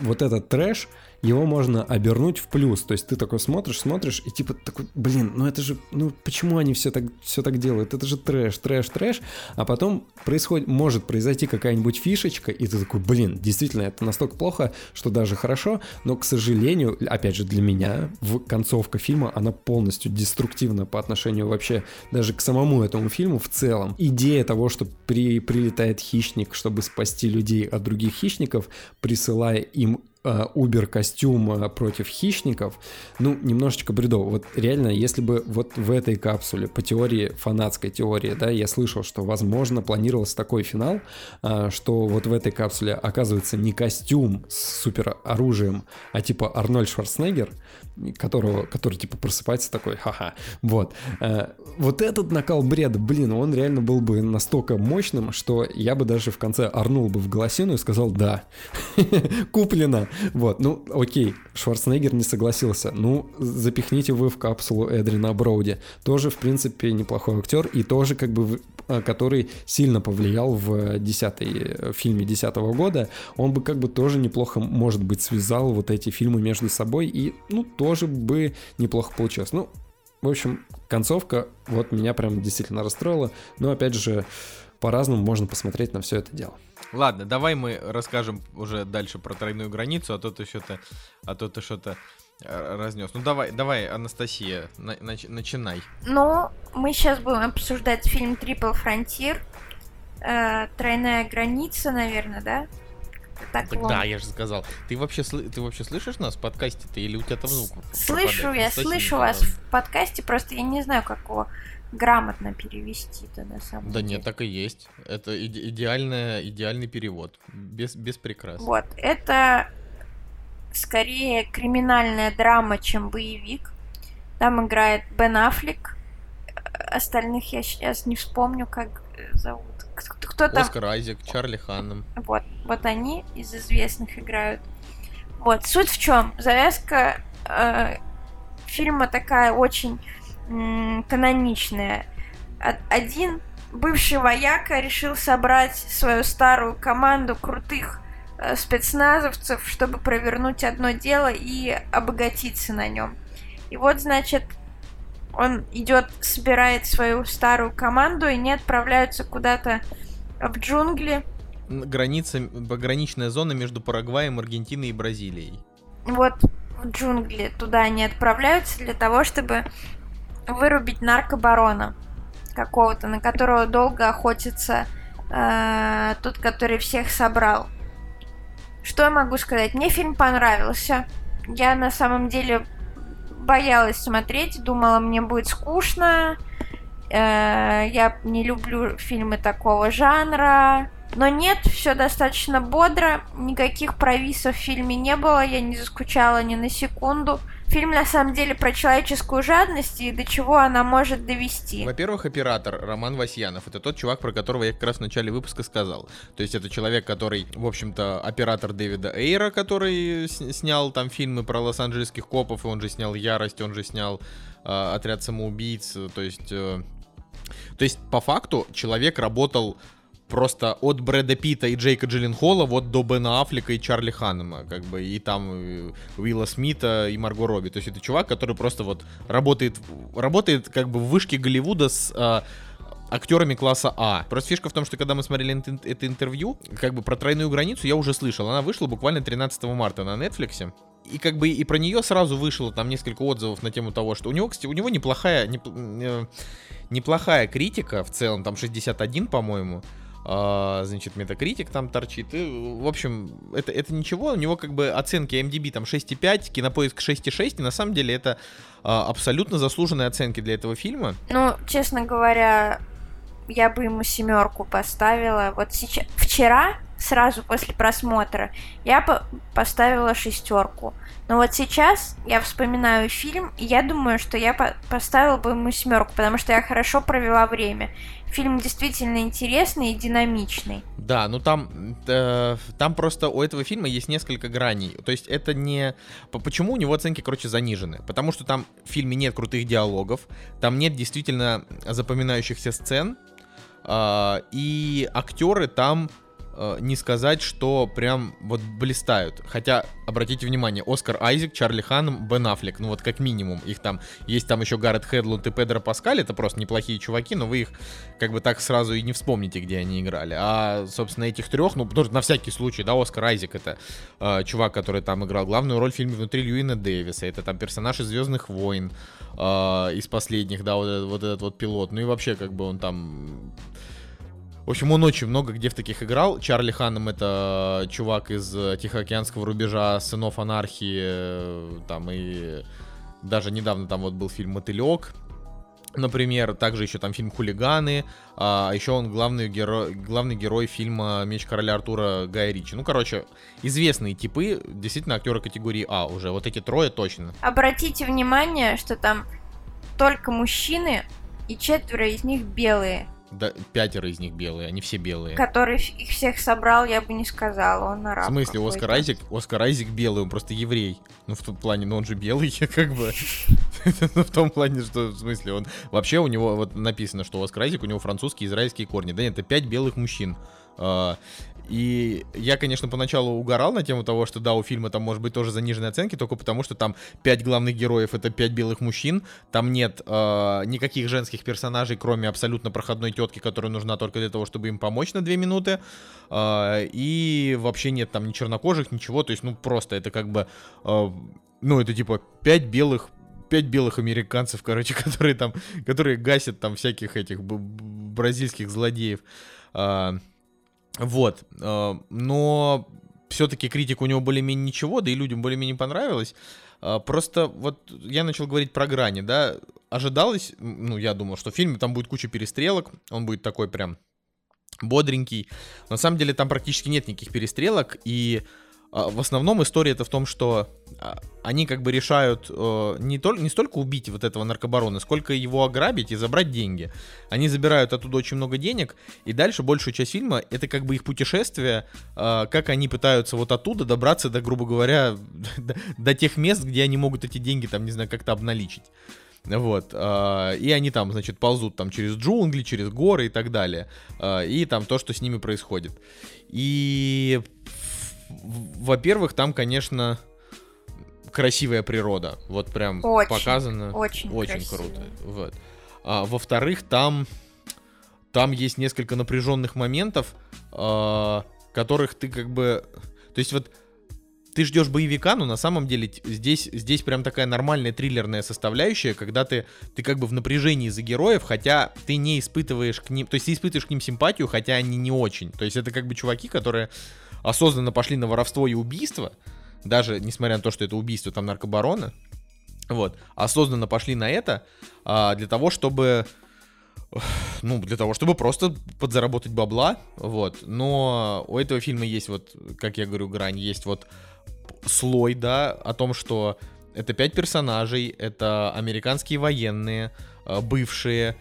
B: вот этот трэш, его можно обернуть в плюс. То есть ты такой смотришь, смотришь, и типа такой, блин, ну это же, ну почему они все так, все так делают? Это же трэш, трэш, трэш. А потом происходит, может произойти какая-нибудь фишечка, и ты такой, блин, действительно, это настолько плохо, что даже хорошо, но, к сожалению, опять же, для меня, в концовка фильма, она полностью деструктивна по отношению вообще даже к самому этому фильму в целом. Идея того, что при, прилетает хищник, чтобы спасти людей от других хищников, присылая им Убер-костюм э, против хищников, ну, немножечко бредово. Вот реально, если бы вот в этой капсуле, по теории, фанатской теории, да, я слышал, что, возможно, планировался такой финал, а, что вот в этой капсуле оказывается не костюм с супероружием, а типа Арнольд Шварценеггер, которого, который типа просыпается такой, ха-ха, вот. Э, Вот этот накал бреда, блин, он реально был бы настолько мощным, что я бы даже в конце орнул бы в голосину и сказал «да, куплено». Вот, ну окей, Шварценеггер не согласился. Ну, запихните вы в капсулу Эдрина Броуди. Тоже, в принципе, неплохой актер и тоже как бы который сильно повлиял в 10 фильме 10 года, он бы как бы тоже неплохо, может быть, связал вот эти фильмы между собой и, ну, тоже бы неплохо получилось. Ну, в общем, концовка вот меня прям действительно расстроила, но опять же, по-разному можно посмотреть на все это дело.
A: Ладно, давай мы расскажем уже дальше про тройную границу, а то ты что-то, а то ты что-то э, разнес. Ну давай, давай, Анастасия, на- нач- начинай.
C: Ну, мы сейчас будем обсуждать фильм Трипл Фронтир. Э, Тройная граница, наверное, да? Так,
A: Так да, я же сказал. Ты вообще, ты вообще слышишь нас в подкасте? Ты или у тебя там звук?
C: Слышу,
A: пропадает?
C: я
A: Анастасия,
C: слышу вас в подкасте, просто я не знаю, как его грамотно перевести это на самом
A: Да
C: деле.
A: нет, так и есть. Это иде- идеальная, идеальный перевод. Без, без прикрас.
C: Вот, это скорее криминальная драма, чем боевик. Там играет Бен Аффлек. Остальных я сейчас не вспомню, как зовут. Кто, там?
A: Оскар Айзек, Чарли Ханнем.
C: Вот, вот они из известных играют. Вот, суть в чем? Завязка э, фильма такая очень м, каноничная. Один бывший вояка решил собрать свою старую команду крутых спецназовцев, чтобы провернуть одно дело и обогатиться на нем. И вот, значит, он идет, собирает свою старую команду, и они отправляются куда-то в джунгли,
A: Граница, пограничная зона между Парагваем, Аргентиной и Бразилией.
C: вот в джунгли туда они отправляются для того, чтобы вырубить наркобарона какого-то, на которого долго охотится э, тот, который всех собрал. Что я могу сказать? Мне фильм понравился. Я на самом деле боялась смотреть, думала, мне будет скучно. Э, я не люблю фильмы такого жанра. Но нет, все достаточно бодро, никаких провисов в фильме не было, я не заскучала ни на секунду. Фильм на самом деле про человеческую жадность и до чего она может довести.
A: Во-первых, оператор Роман Васьянов. Это тот чувак, про которого я как раз в начале выпуска сказал. То есть это человек, который, в общем-то, оператор Дэвида Эйра, который снял там фильмы про лос-анджелесских копов, и он же снял «Ярость», он же снял э, «Отряд самоубийц». То есть, э, то есть, по факту, человек работал просто от Брэда Питта и Джейка Джилленхола вот до Бена Аффлека и Чарли Ханнема, как бы, и там э, Уилла Смита и Марго Робби. То есть это чувак, который просто вот работает, работает как бы в вышке Голливуда с а, актерами класса А. Просто фишка в том, что когда мы смотрели это интервью, как бы про тройную границу я уже слышал. Она вышла буквально 13 марта на Netflix. И как бы и про нее сразу вышло там несколько отзывов на тему того, что у него, кстати, у него неплохая, неп- э, неплохая критика в целом, там 61, по-моему. А, значит, метакритик там торчит. И, в общем, это, это ничего. У него как бы оценки MDB там 6,5, кинопоиск 6,6. И на самом деле это а, абсолютно заслуженные оценки для этого фильма.
C: Ну, честно говоря, я бы ему семерку поставила. Вот сейчас, вчера, сразу после просмотра, я по- поставила шестерку. Но вот сейчас я вспоминаю фильм, и я думаю, что я по- поставила бы ему семерку, потому что я хорошо провела время. Фильм действительно интересный и динамичный.
A: Да, ну там, э, там просто у этого фильма есть несколько граней. То есть это не... по- Почему у него оценки, короче, занижены? Потому что там в фильме нет крутых диалогов, там нет действительно запоминающихся сцен, а, и актеры там э, не сказать, что прям вот блистают. Хотя, обратите внимание, Оскар Айзек, Чарли Ханнем, Бен Аффлек, ну вот как минимум. Их там, есть там еще Гаррет Хедлунд и Педро Паскаль, это просто неплохие чуваки, но вы их как бы так сразу и не вспомните, где они играли. А, собственно, этих трех, ну, тоже на всякий случай, да, Оскар Айзек это э, чувак, который там играл главную роль в фильме «Внутри Льюина Дэвиса», это там персонаж из «Звездных войн», э, из последних, да, вот этот, вот этот вот пилот. Ну и вообще, как бы он там в общем, он очень много где в таких играл. Чарли Ханнем это чувак из э, Тихоокеанского рубежа, сынов анархии, э, там и даже недавно там вот был фильм Мотылек. Например, также еще там фильм Хулиганы, а еще он главный герой, главный герой фильма Меч короля Артура Гая Ричи. Ну, короче, известные типы, действительно актеры категории А уже. Вот эти трое точно.
C: Обратите внимание, что там только мужчины, и четверо из них белые.
A: Да, пятеро из них белые, они все белые.
C: Который их всех собрал, я бы не сказала, он араб
A: В смысле. Оскар Айзек, Оскар Айзек белый, он просто еврей. Ну, в том плане, ну он же белый, как бы. В том плане, что, в смысле, он... Вообще у него вот написано, что Оскар Айзек, у него французские израильские корни. Да нет, это пять белых мужчин. И я, конечно, поначалу угорал на тему того, что да, у фильма там может быть тоже заниженные оценки, только потому что там пять главных героев это пять белых мужчин, там нет э, никаких женских персонажей, кроме абсолютно проходной тетки, которая нужна только для того, чтобы им помочь на две минуты, э, и вообще нет там ни чернокожих, ничего, то есть ну просто это как бы, э, ну это типа пять белых пять белых американцев, короче, которые там, которые гасят там всяких этих бразильских злодеев. А, вот, э, но все-таки критика у него более-менее ничего, да и людям более-менее понравилось. А, Просто вот я начал говорить про грани, да, ожидалось, ну, я думал, что в фильме там будет куча перестрелок, он будет такой прям бодренький. На самом деле там практически нет никаких перестрелок, и в основном история это в том, что а, они как бы решают э, не, только, не столько убить вот этого наркобарона, сколько его ограбить и забрать деньги. Они забирают оттуда очень много денег, и дальше большую часть фильма это как бы их путешествие, э, как они пытаются вот оттуда добраться до, грубо говоря, до, тех мест, где они могут эти деньги там, не знаю, как-то обналичить. Вот. Э, и они там, значит, ползут там через джунгли, через горы и так далее. И там то, что с ними происходит. И во-первых, там, конечно, красивая природа. Вот прям
C: Очень,
A: показано.
C: очень
A: Очень
C: красиво.
A: круто. Вот. А, во-вторых, там, там есть несколько напряженных моментов, а, которых ты как бы... То есть вот ты ждешь боевика, но на самом деле здесь, здесь прям такая нормальная триллерная составляющая, когда ты, ты как бы в напряжении за героев, хотя ты не испытываешь к ним, то есть ты испытываешь к ним симпатию, хотя они не очень. То есть это как бы чуваки, которые осознанно пошли на воровство и убийство, даже несмотря на то, что это убийство там наркобарона, вот, осознанно пошли на это а, для того, чтобы ну, для того, чтобы просто подзаработать бабла, вот. Но у этого фильма есть вот, как я говорю, грань, есть вот слой, да, о том, что это пять персонажей, это американские военные, э, бывшие,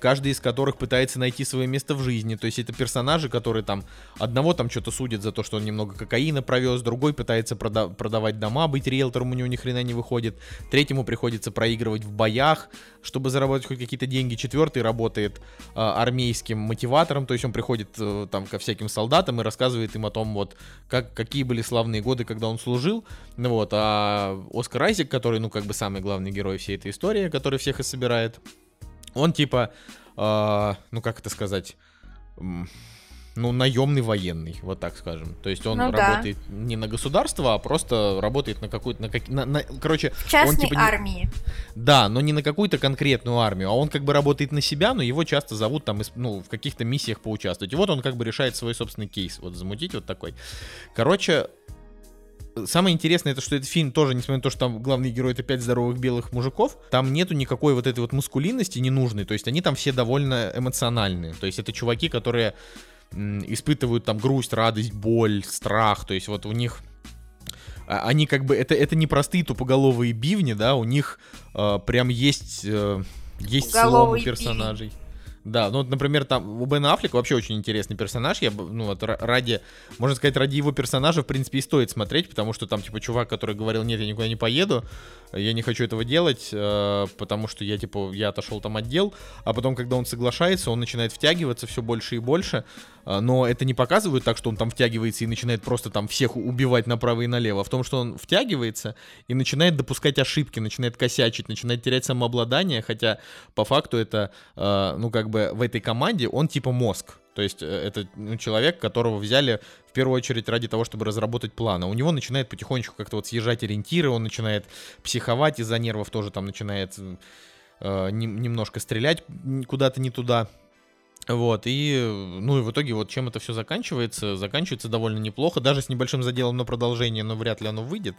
A: каждый из которых пытается найти свое место в жизни. То есть это персонажи, которые там одного там что-то судят за то, что он немного кокаина провез, другой пытается прода- продавать дома, быть риэлтором у него ни хрена не выходит, третьему приходится проигрывать в боях, чтобы заработать хоть какие-то деньги, четвертый работает э, армейским мотиватором, то есть он приходит э, там ко всяким солдатам и рассказывает им о том, вот, как, какие были славные годы, когда он служил, ну вот, а Оскар Айзек, который, ну, как бы самый главный герой всей этой истории, который всех и собирает, он типа, э, ну как это сказать, ну наемный военный, вот так скажем. То есть он
C: Ну да.
A: работает не на государство, а просто работает на какую-то, на, как- на- на- короче,
C: В частной
A: он типа не-
C: армии.
A: да, но не на какую-то конкретную армию, а он как бы работает на себя, но его часто зовут там, ну, в каких-то миссиях поучаствовать. И вот он как бы решает свой собственный кейс, вот замутить вот такой. Короче, самое интересное, это что этот фильм тоже, несмотря на то, что там главный герой это пять здоровых белых мужиков, там нету никакой вот этой вот мускулинности ненужной, то есть они там все довольно эмоциональные. То есть это чуваки, которые испытывают там грусть, радость, боль, страх, то есть вот у них а, они как бы это это не простые тупоголовые бивни, да, у них э, прям есть э, есть слом у
C: Тупоголовый
A: персонажей. Да, ну вот, например, там у Бена Аффлека вообще очень интересный персонаж. Я, ну вот ра- ради, можно сказать, ради его персонажа, в принципе, и стоит смотреть, потому что там, типа, чувак, который говорил, нет, я никуда не поеду, я не хочу этого делать, э, потому что я, типа, я отошел там отдел, а потом, когда он соглашается, он начинает втягиваться все больше и больше, но это не показывает так, что он там втягивается и начинает просто там всех убивать направо и налево, а в том, что он втягивается и начинает допускать ошибки, начинает косячить, начинает терять самообладание, хотя по факту это, э, ну, как бы в этой команде он типа мозг. То есть э, это ну, человек, которого взяли в первую очередь ради того, чтобы разработать план. А у него начинает потихонечку как-то вот съезжать ориентиры, он начинает психовать из-за нервов, тоже там начинает э, нем- немножко стрелять куда-то не туда. Вот, и, э, ну и в итоге вот чем это все заканчивается, заканчивается довольно неплохо, даже с небольшим заделом на продолжение, но вряд ли оно выйдет.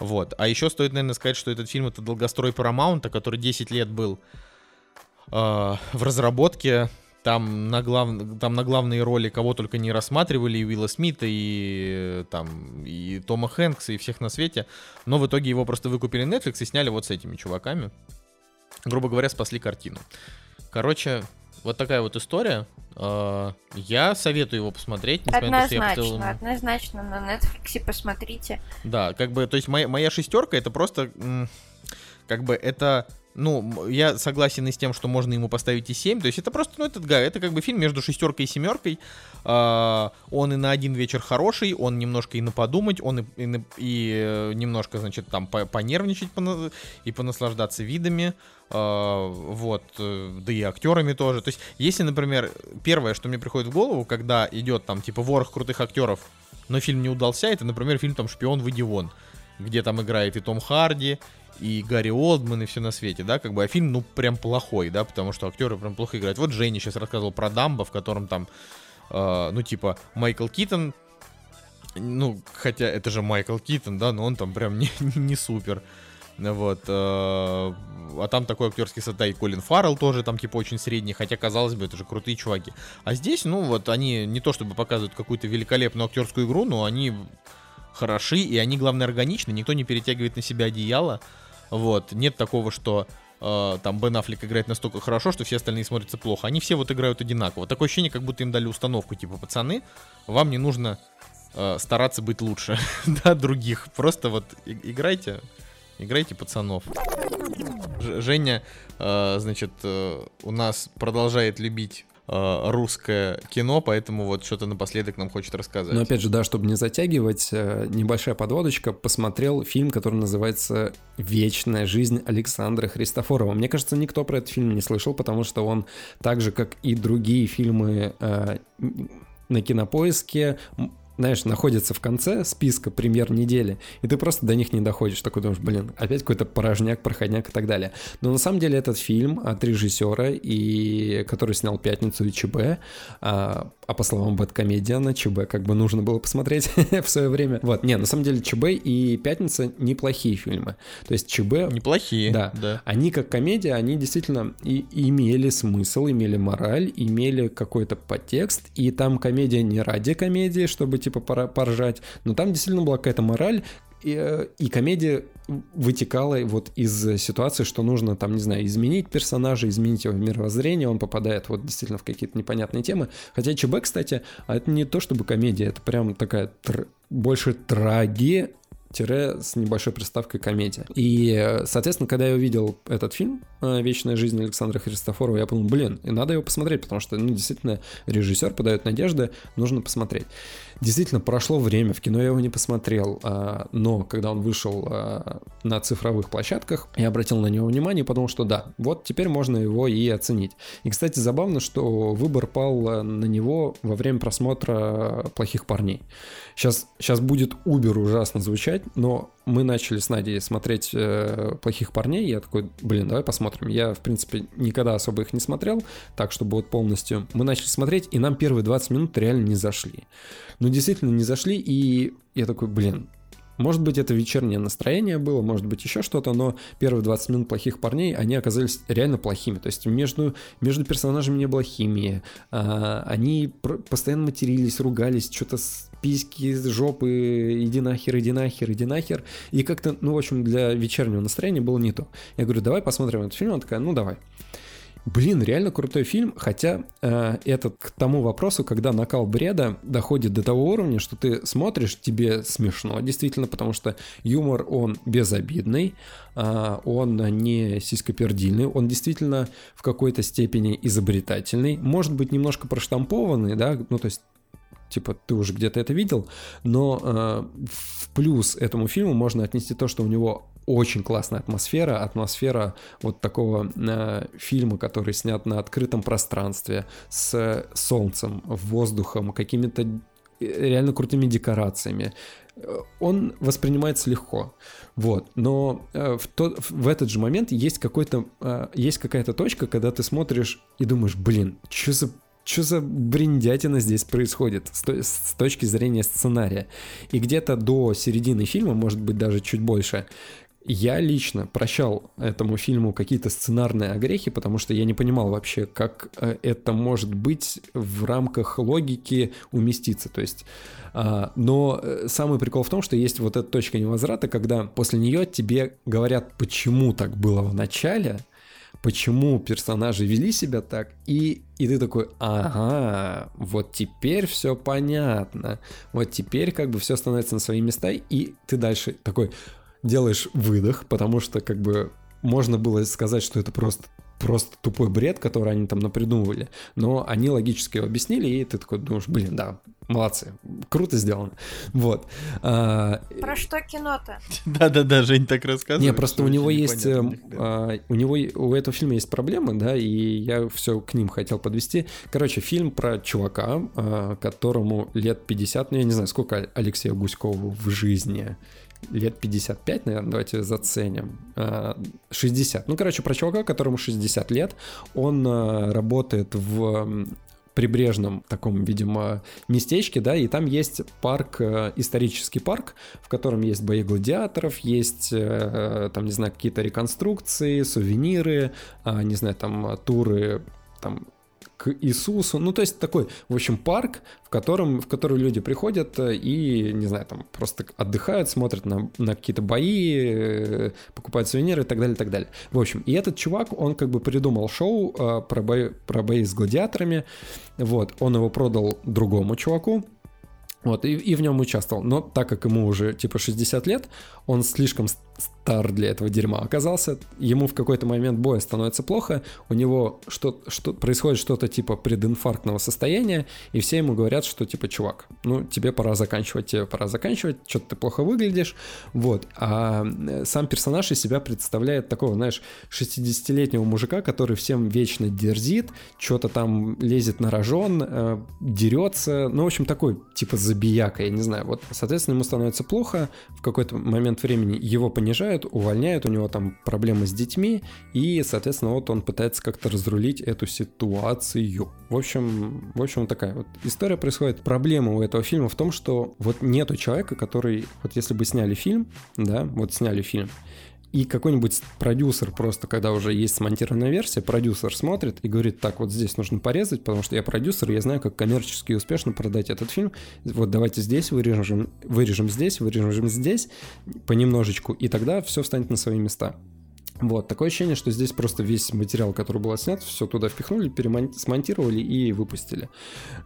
A: Вот, а еще стоит, наверное, сказать, что этот фильм это долгострой Paramount, который 10 лет был э, в разработке, там на, глав... там на главные роли кого только не рассматривали, и Уилла Смита, и э, там, и Тома Хэнкса, и всех на свете. Но в итоге его просто выкупили Netflix и сняли вот с этими чуваками. Грубо говоря, спасли картину. Короче, вот такая вот история. Э, Я советую его посмотреть. на то, я
C: Однозначно, однозначно на Netflix посмотрите.
A: Да, как бы, то есть моя, моя шестерка это просто, как бы, это, ну, я согласен и с тем, что можно ему поставить и 7, то есть это просто, ну, этот, га- это как бы фильм между шестеркой и семеркой, А, он и на один вечер хороший, он немножко и на подумать, он и, и, и, э, немножко, значит, там по- понервничать и понаслаждаться видами, А, вот, э, да и актерами тоже, то есть если, например, первое, что мне приходит в голову, когда идет там, типа, ворох крутых актеров, но фильм не удался, это, например, фильм там «Шпион, выйди вон», где там играет и Том Харди, и Гарри Олдман, и все на свете, да, как бы, а фильм, ну, прям плохой, да, потому что актеры прям плохо играют. Вот Женя сейчас рассказывал про Дамбо, в котором там, э, ну, типа, Майкл Китон, ну, хотя это же Майкл Китон, да, но он там прям не, не супер. Вот. э, А там такой актерский состав, и Колин Фаррелл тоже там типа очень средний, хотя, казалось бы, это же крутые чуваки. А здесь, ну вот, они не то чтобы показывают какую-то великолепную актерскую игру, но они хороши, и они, главное, органичны, никто не перетягивает на себя одеяло. Вот, нет такого, что э, там Бен Аффлек играет настолько хорошо, что все остальные смотрятся плохо. Они все вот играют одинаково. Такое ощущение, как будто им дали установку, типа, пацаны, вам не нужно э, стараться быть лучше, да, других. Просто вот играйте, играйте пацанов. Ж- Женя, э, значит, э, у нас продолжает любить э, русское кино, поэтому вот что-то напоследок нам хочет рассказать.
B: Но опять же, да, чтобы не затягивать, э, небольшая подводочка, посмотрел фильм, который называется «Вечная жизнь Александра Христофорова». Мне кажется, никто про этот фильм не слышал, потому что он так же, как и другие фильмы э, на кинопоиске, знаешь, находится в конце списка премьер недели, и ты просто до них не доходишь. Такой думаешь, блин, опять какой-то порожняк, проходняк и так далее. Но на самом деле этот фильм от режиссера, и который снял «Пятницу» и ЧБ, а, а по словам Бэткомедиана, ЧБ как бы нужно было посмотреть в свое время. Вот, не, на самом деле ЧБ и «Пятница» неплохие фильмы. То есть ЧБ
A: Неплохие.
B: Да.
A: да.
B: они как комедия, они действительно и имели смысл, имели мораль, имели какой-то подтекст, и там комедия не ради комедии, чтобы типа поржать, но там действительно была какая-то мораль, и, э, и комедия вытекала вот из ситуации, что нужно там, не знаю, изменить персонажа, изменить его мировоззрение, он попадает вот действительно в какие-то непонятные темы. Хотя ЧБ, кстати, а это не то чтобы комедия, это прям такая тр- больше трагедия, тире с небольшой приставкой комедия. И, э, соответственно, когда я увидел этот фильм э, «Вечная жизнь Александра Христофорова», я подумал, блин, надо его посмотреть, потому что, ну, действительно, режиссер подает надежды, нужно посмотреть. Действительно, прошло время, в кино я его не посмотрел, а, но когда он вышел а, на цифровых площадках, я обратил на него внимание подумал, что да, вот теперь можно его и оценить. И, кстати, забавно, что выбор пал а, на него во время просмотра «Плохих парней». Сейчас, сейчас будет убер ужасно звучать, но мы начали с Надей смотреть э, «Плохих парней», я такой, блин, давай посмотрим. Я, в принципе, никогда особо их не смотрел, так, чтобы вот полностью... Мы начали смотреть, и нам первые 20 минут реально не зашли. Ну, действительно, не зашли, и я такой, блин, может быть, это вечернее настроение было, может быть, еще что-то, но первые 20 минут плохих парней, они оказались реально плохими. То есть между, между персонажами не было химии. а, они постоянно матерились, ругались, что-то с письки, с жопы, иди нахер, иди нахер, иди нахер. И как-то, ну, в общем, для вечернего настроения было не то. Я говорю, давай посмотрим этот фильм. Она такая, ну, давай. Блин, реально крутой фильм, хотя э, это к тому вопросу, когда накал бреда доходит до того уровня, что ты смотришь, тебе смешно, действительно, потому что юмор, он безобидный, а, он не сиськопердильный, он действительно в какой-то степени изобретательный, может быть, немножко проштампованный, да, ну, то есть типа ты уже где-то это видел, но э, в плюс этому фильму можно отнести то, что у него очень классная атмосфера, атмосфера вот такого э, фильма, который снят на открытом пространстве с солнцем, воздухом, какими-то э, реально крутыми декорациями. Э, Он воспринимается легко, вот. Но э, в, тот, в этот же момент есть какой-то э, есть какая-то точка, когда ты смотришь и думаешь, блин, что за что за бриндятина здесь происходит с, с точки зрения сценария. И где-то до середины фильма, может быть даже чуть больше, я лично прощал этому фильму какие-то сценарные огрехи, потому что я не понимал вообще, как э, это может быть в рамках логики уместиться. То есть, а, но э, самый прикол в том, что есть вот эта точка невозврата, когда после нее тебе говорят, почему так было в начале, почему персонажи вели себя так, и, и ты такой, ага, вот теперь все понятно, вот теперь как бы все становится на свои места, и ты дальше такой делаешь выдох, потому что как бы можно было сказать, что это просто просто тупой бред, который они там напридумывали, но они логически его объяснили, и ты такой думаешь, блин, да, молодцы, круто сделано, вот. А,
C: Про что кино-то?
A: Да-да-да, Жень так рассказывает.
B: не, просто у него есть, э,
A: нифига.
B: а, у него, у этого фильма есть проблемы, да, и я все к ним хотел подвести. Короче, фильм про чувака, а, которому лет 50, ну я не знаю, сколько Алексею Гуськову в жизни, лет 55, наверное, давайте заценим. А, 60. Ну, короче, про чувака, которому 60 лет, он а, работает в прибрежном таком, видимо, местечке, да, и там есть парк, э, исторический парк, в котором есть бои гладиаторов, есть, э, там, не знаю, какие-то реконструкции, сувениры, а, не знаю, там, туры, там, к Иисусу. Ну, то есть такой, в общем, парк, в котором, в который люди приходят э, и, не знаю, там просто отдыхают, смотрят на, на какие-то бои, э, покупают сувениры и так далее, и так далее. В общем, и этот чувак, он как бы придумал шоу э, про, бои, про бои с гладиаторами, вот, он его продал другому чуваку, вот, и, и в нем участвовал. Но так как ему уже типа 60 лет, он слишком стар для этого дерьма оказался. Ему в какой-то момент боя становится плохо, у него что, что, происходит что-то типа прединфарктного состояния, и все ему говорят, что типа, чувак, ну тебе пора заканчивать, тебе пора заканчивать, что-то ты плохо выглядишь. Вот. А э, сам персонаж из себя представляет такого, знаешь, 60-летнего мужика, который всем вечно дерзит, что-то там лезет на рожон, э, дерется. Ну, в общем, такой типа забияка, я не знаю. Вот, соответственно, ему становится плохо, в какой-то момент времени его понижают, увольняют, у него там проблемы с детьми, и, соответственно, вот он пытается как-то разрулить эту ситуацию. В общем, в общем, такая вот история происходит. Проблема у этого фильма в том, что вот нету человека, который, вот если бы сняли фильм, да, вот сняли фильм, и какой-нибудь продюсер просто, когда уже есть смонтированная версия, продюсер смотрит и говорит, так, вот здесь нужно порезать, потому что я продюсер, я знаю, как коммерчески успешно продать этот фильм. Вот давайте здесь вырежем, вырежем здесь, вырежем здесь понемножечку, и тогда все встанет на свои места. Вот, такое ощущение, что здесь просто весь материал, который был снят, все туда впихнули, смонтировали и выпустили.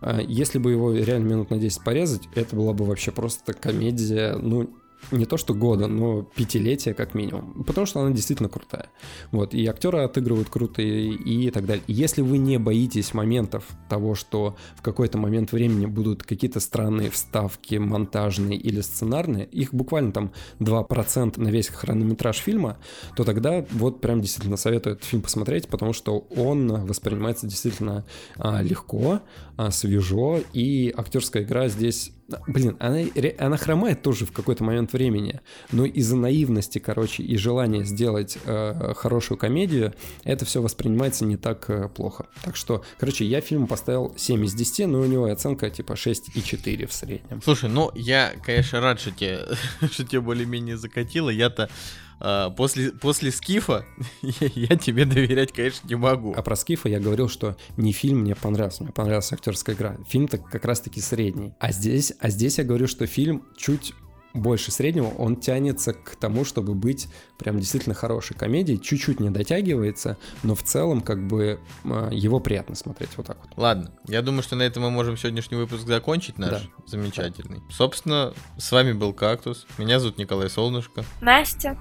B: А, если бы его реально минут на 10 порезать, это была бы вообще просто комедия, ну, не то что года, но пятилетия как минимум, потому что она действительно крутая. Вот, и актеры отыгрывают круто и, и так далее. Если вы не боитесь моментов того, что в какой-то момент времени будут какие-то странные вставки монтажные или сценарные, их буквально там 2% на весь хронометраж фильма, то тогда вот прям действительно советую этот фильм посмотреть, потому что он воспринимается действительно а, легко, а, свежо, и актерская игра здесь Блин, она, она хромает тоже в какой-то момент времени, но из-за наивности, короче, и желания сделать э, хорошую комедию, это все воспринимается не так э, плохо. Так что, короче, я фильм поставил 7 из 10, но у него оценка типа 6,4 в среднем.
A: Слушай, ну я, конечно, рад, что тебе, что тебе более-менее закатило. Я-то а, после, после Скифа я, тебе доверять, конечно, не могу.
B: А про Скифа я говорил, что не фильм мне понравился, мне понравилась актерская игра. Фильм-то как раз-таки средний. А здесь, а здесь я говорю, что фильм чуть больше среднего, он тянется к тому, чтобы быть прям действительно хорошей комедией, чуть-чуть не дотягивается, но в целом как бы а, его приятно смотреть вот так вот.
A: Ладно, я думаю, что на этом мы можем сегодняшний выпуск закончить наш да. замечательный. Да. Собственно, с вами был Кактус, меня зовут Николай Солнышко.
C: Настя.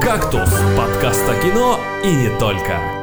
D: Кактус. Подкаст о кино и не только.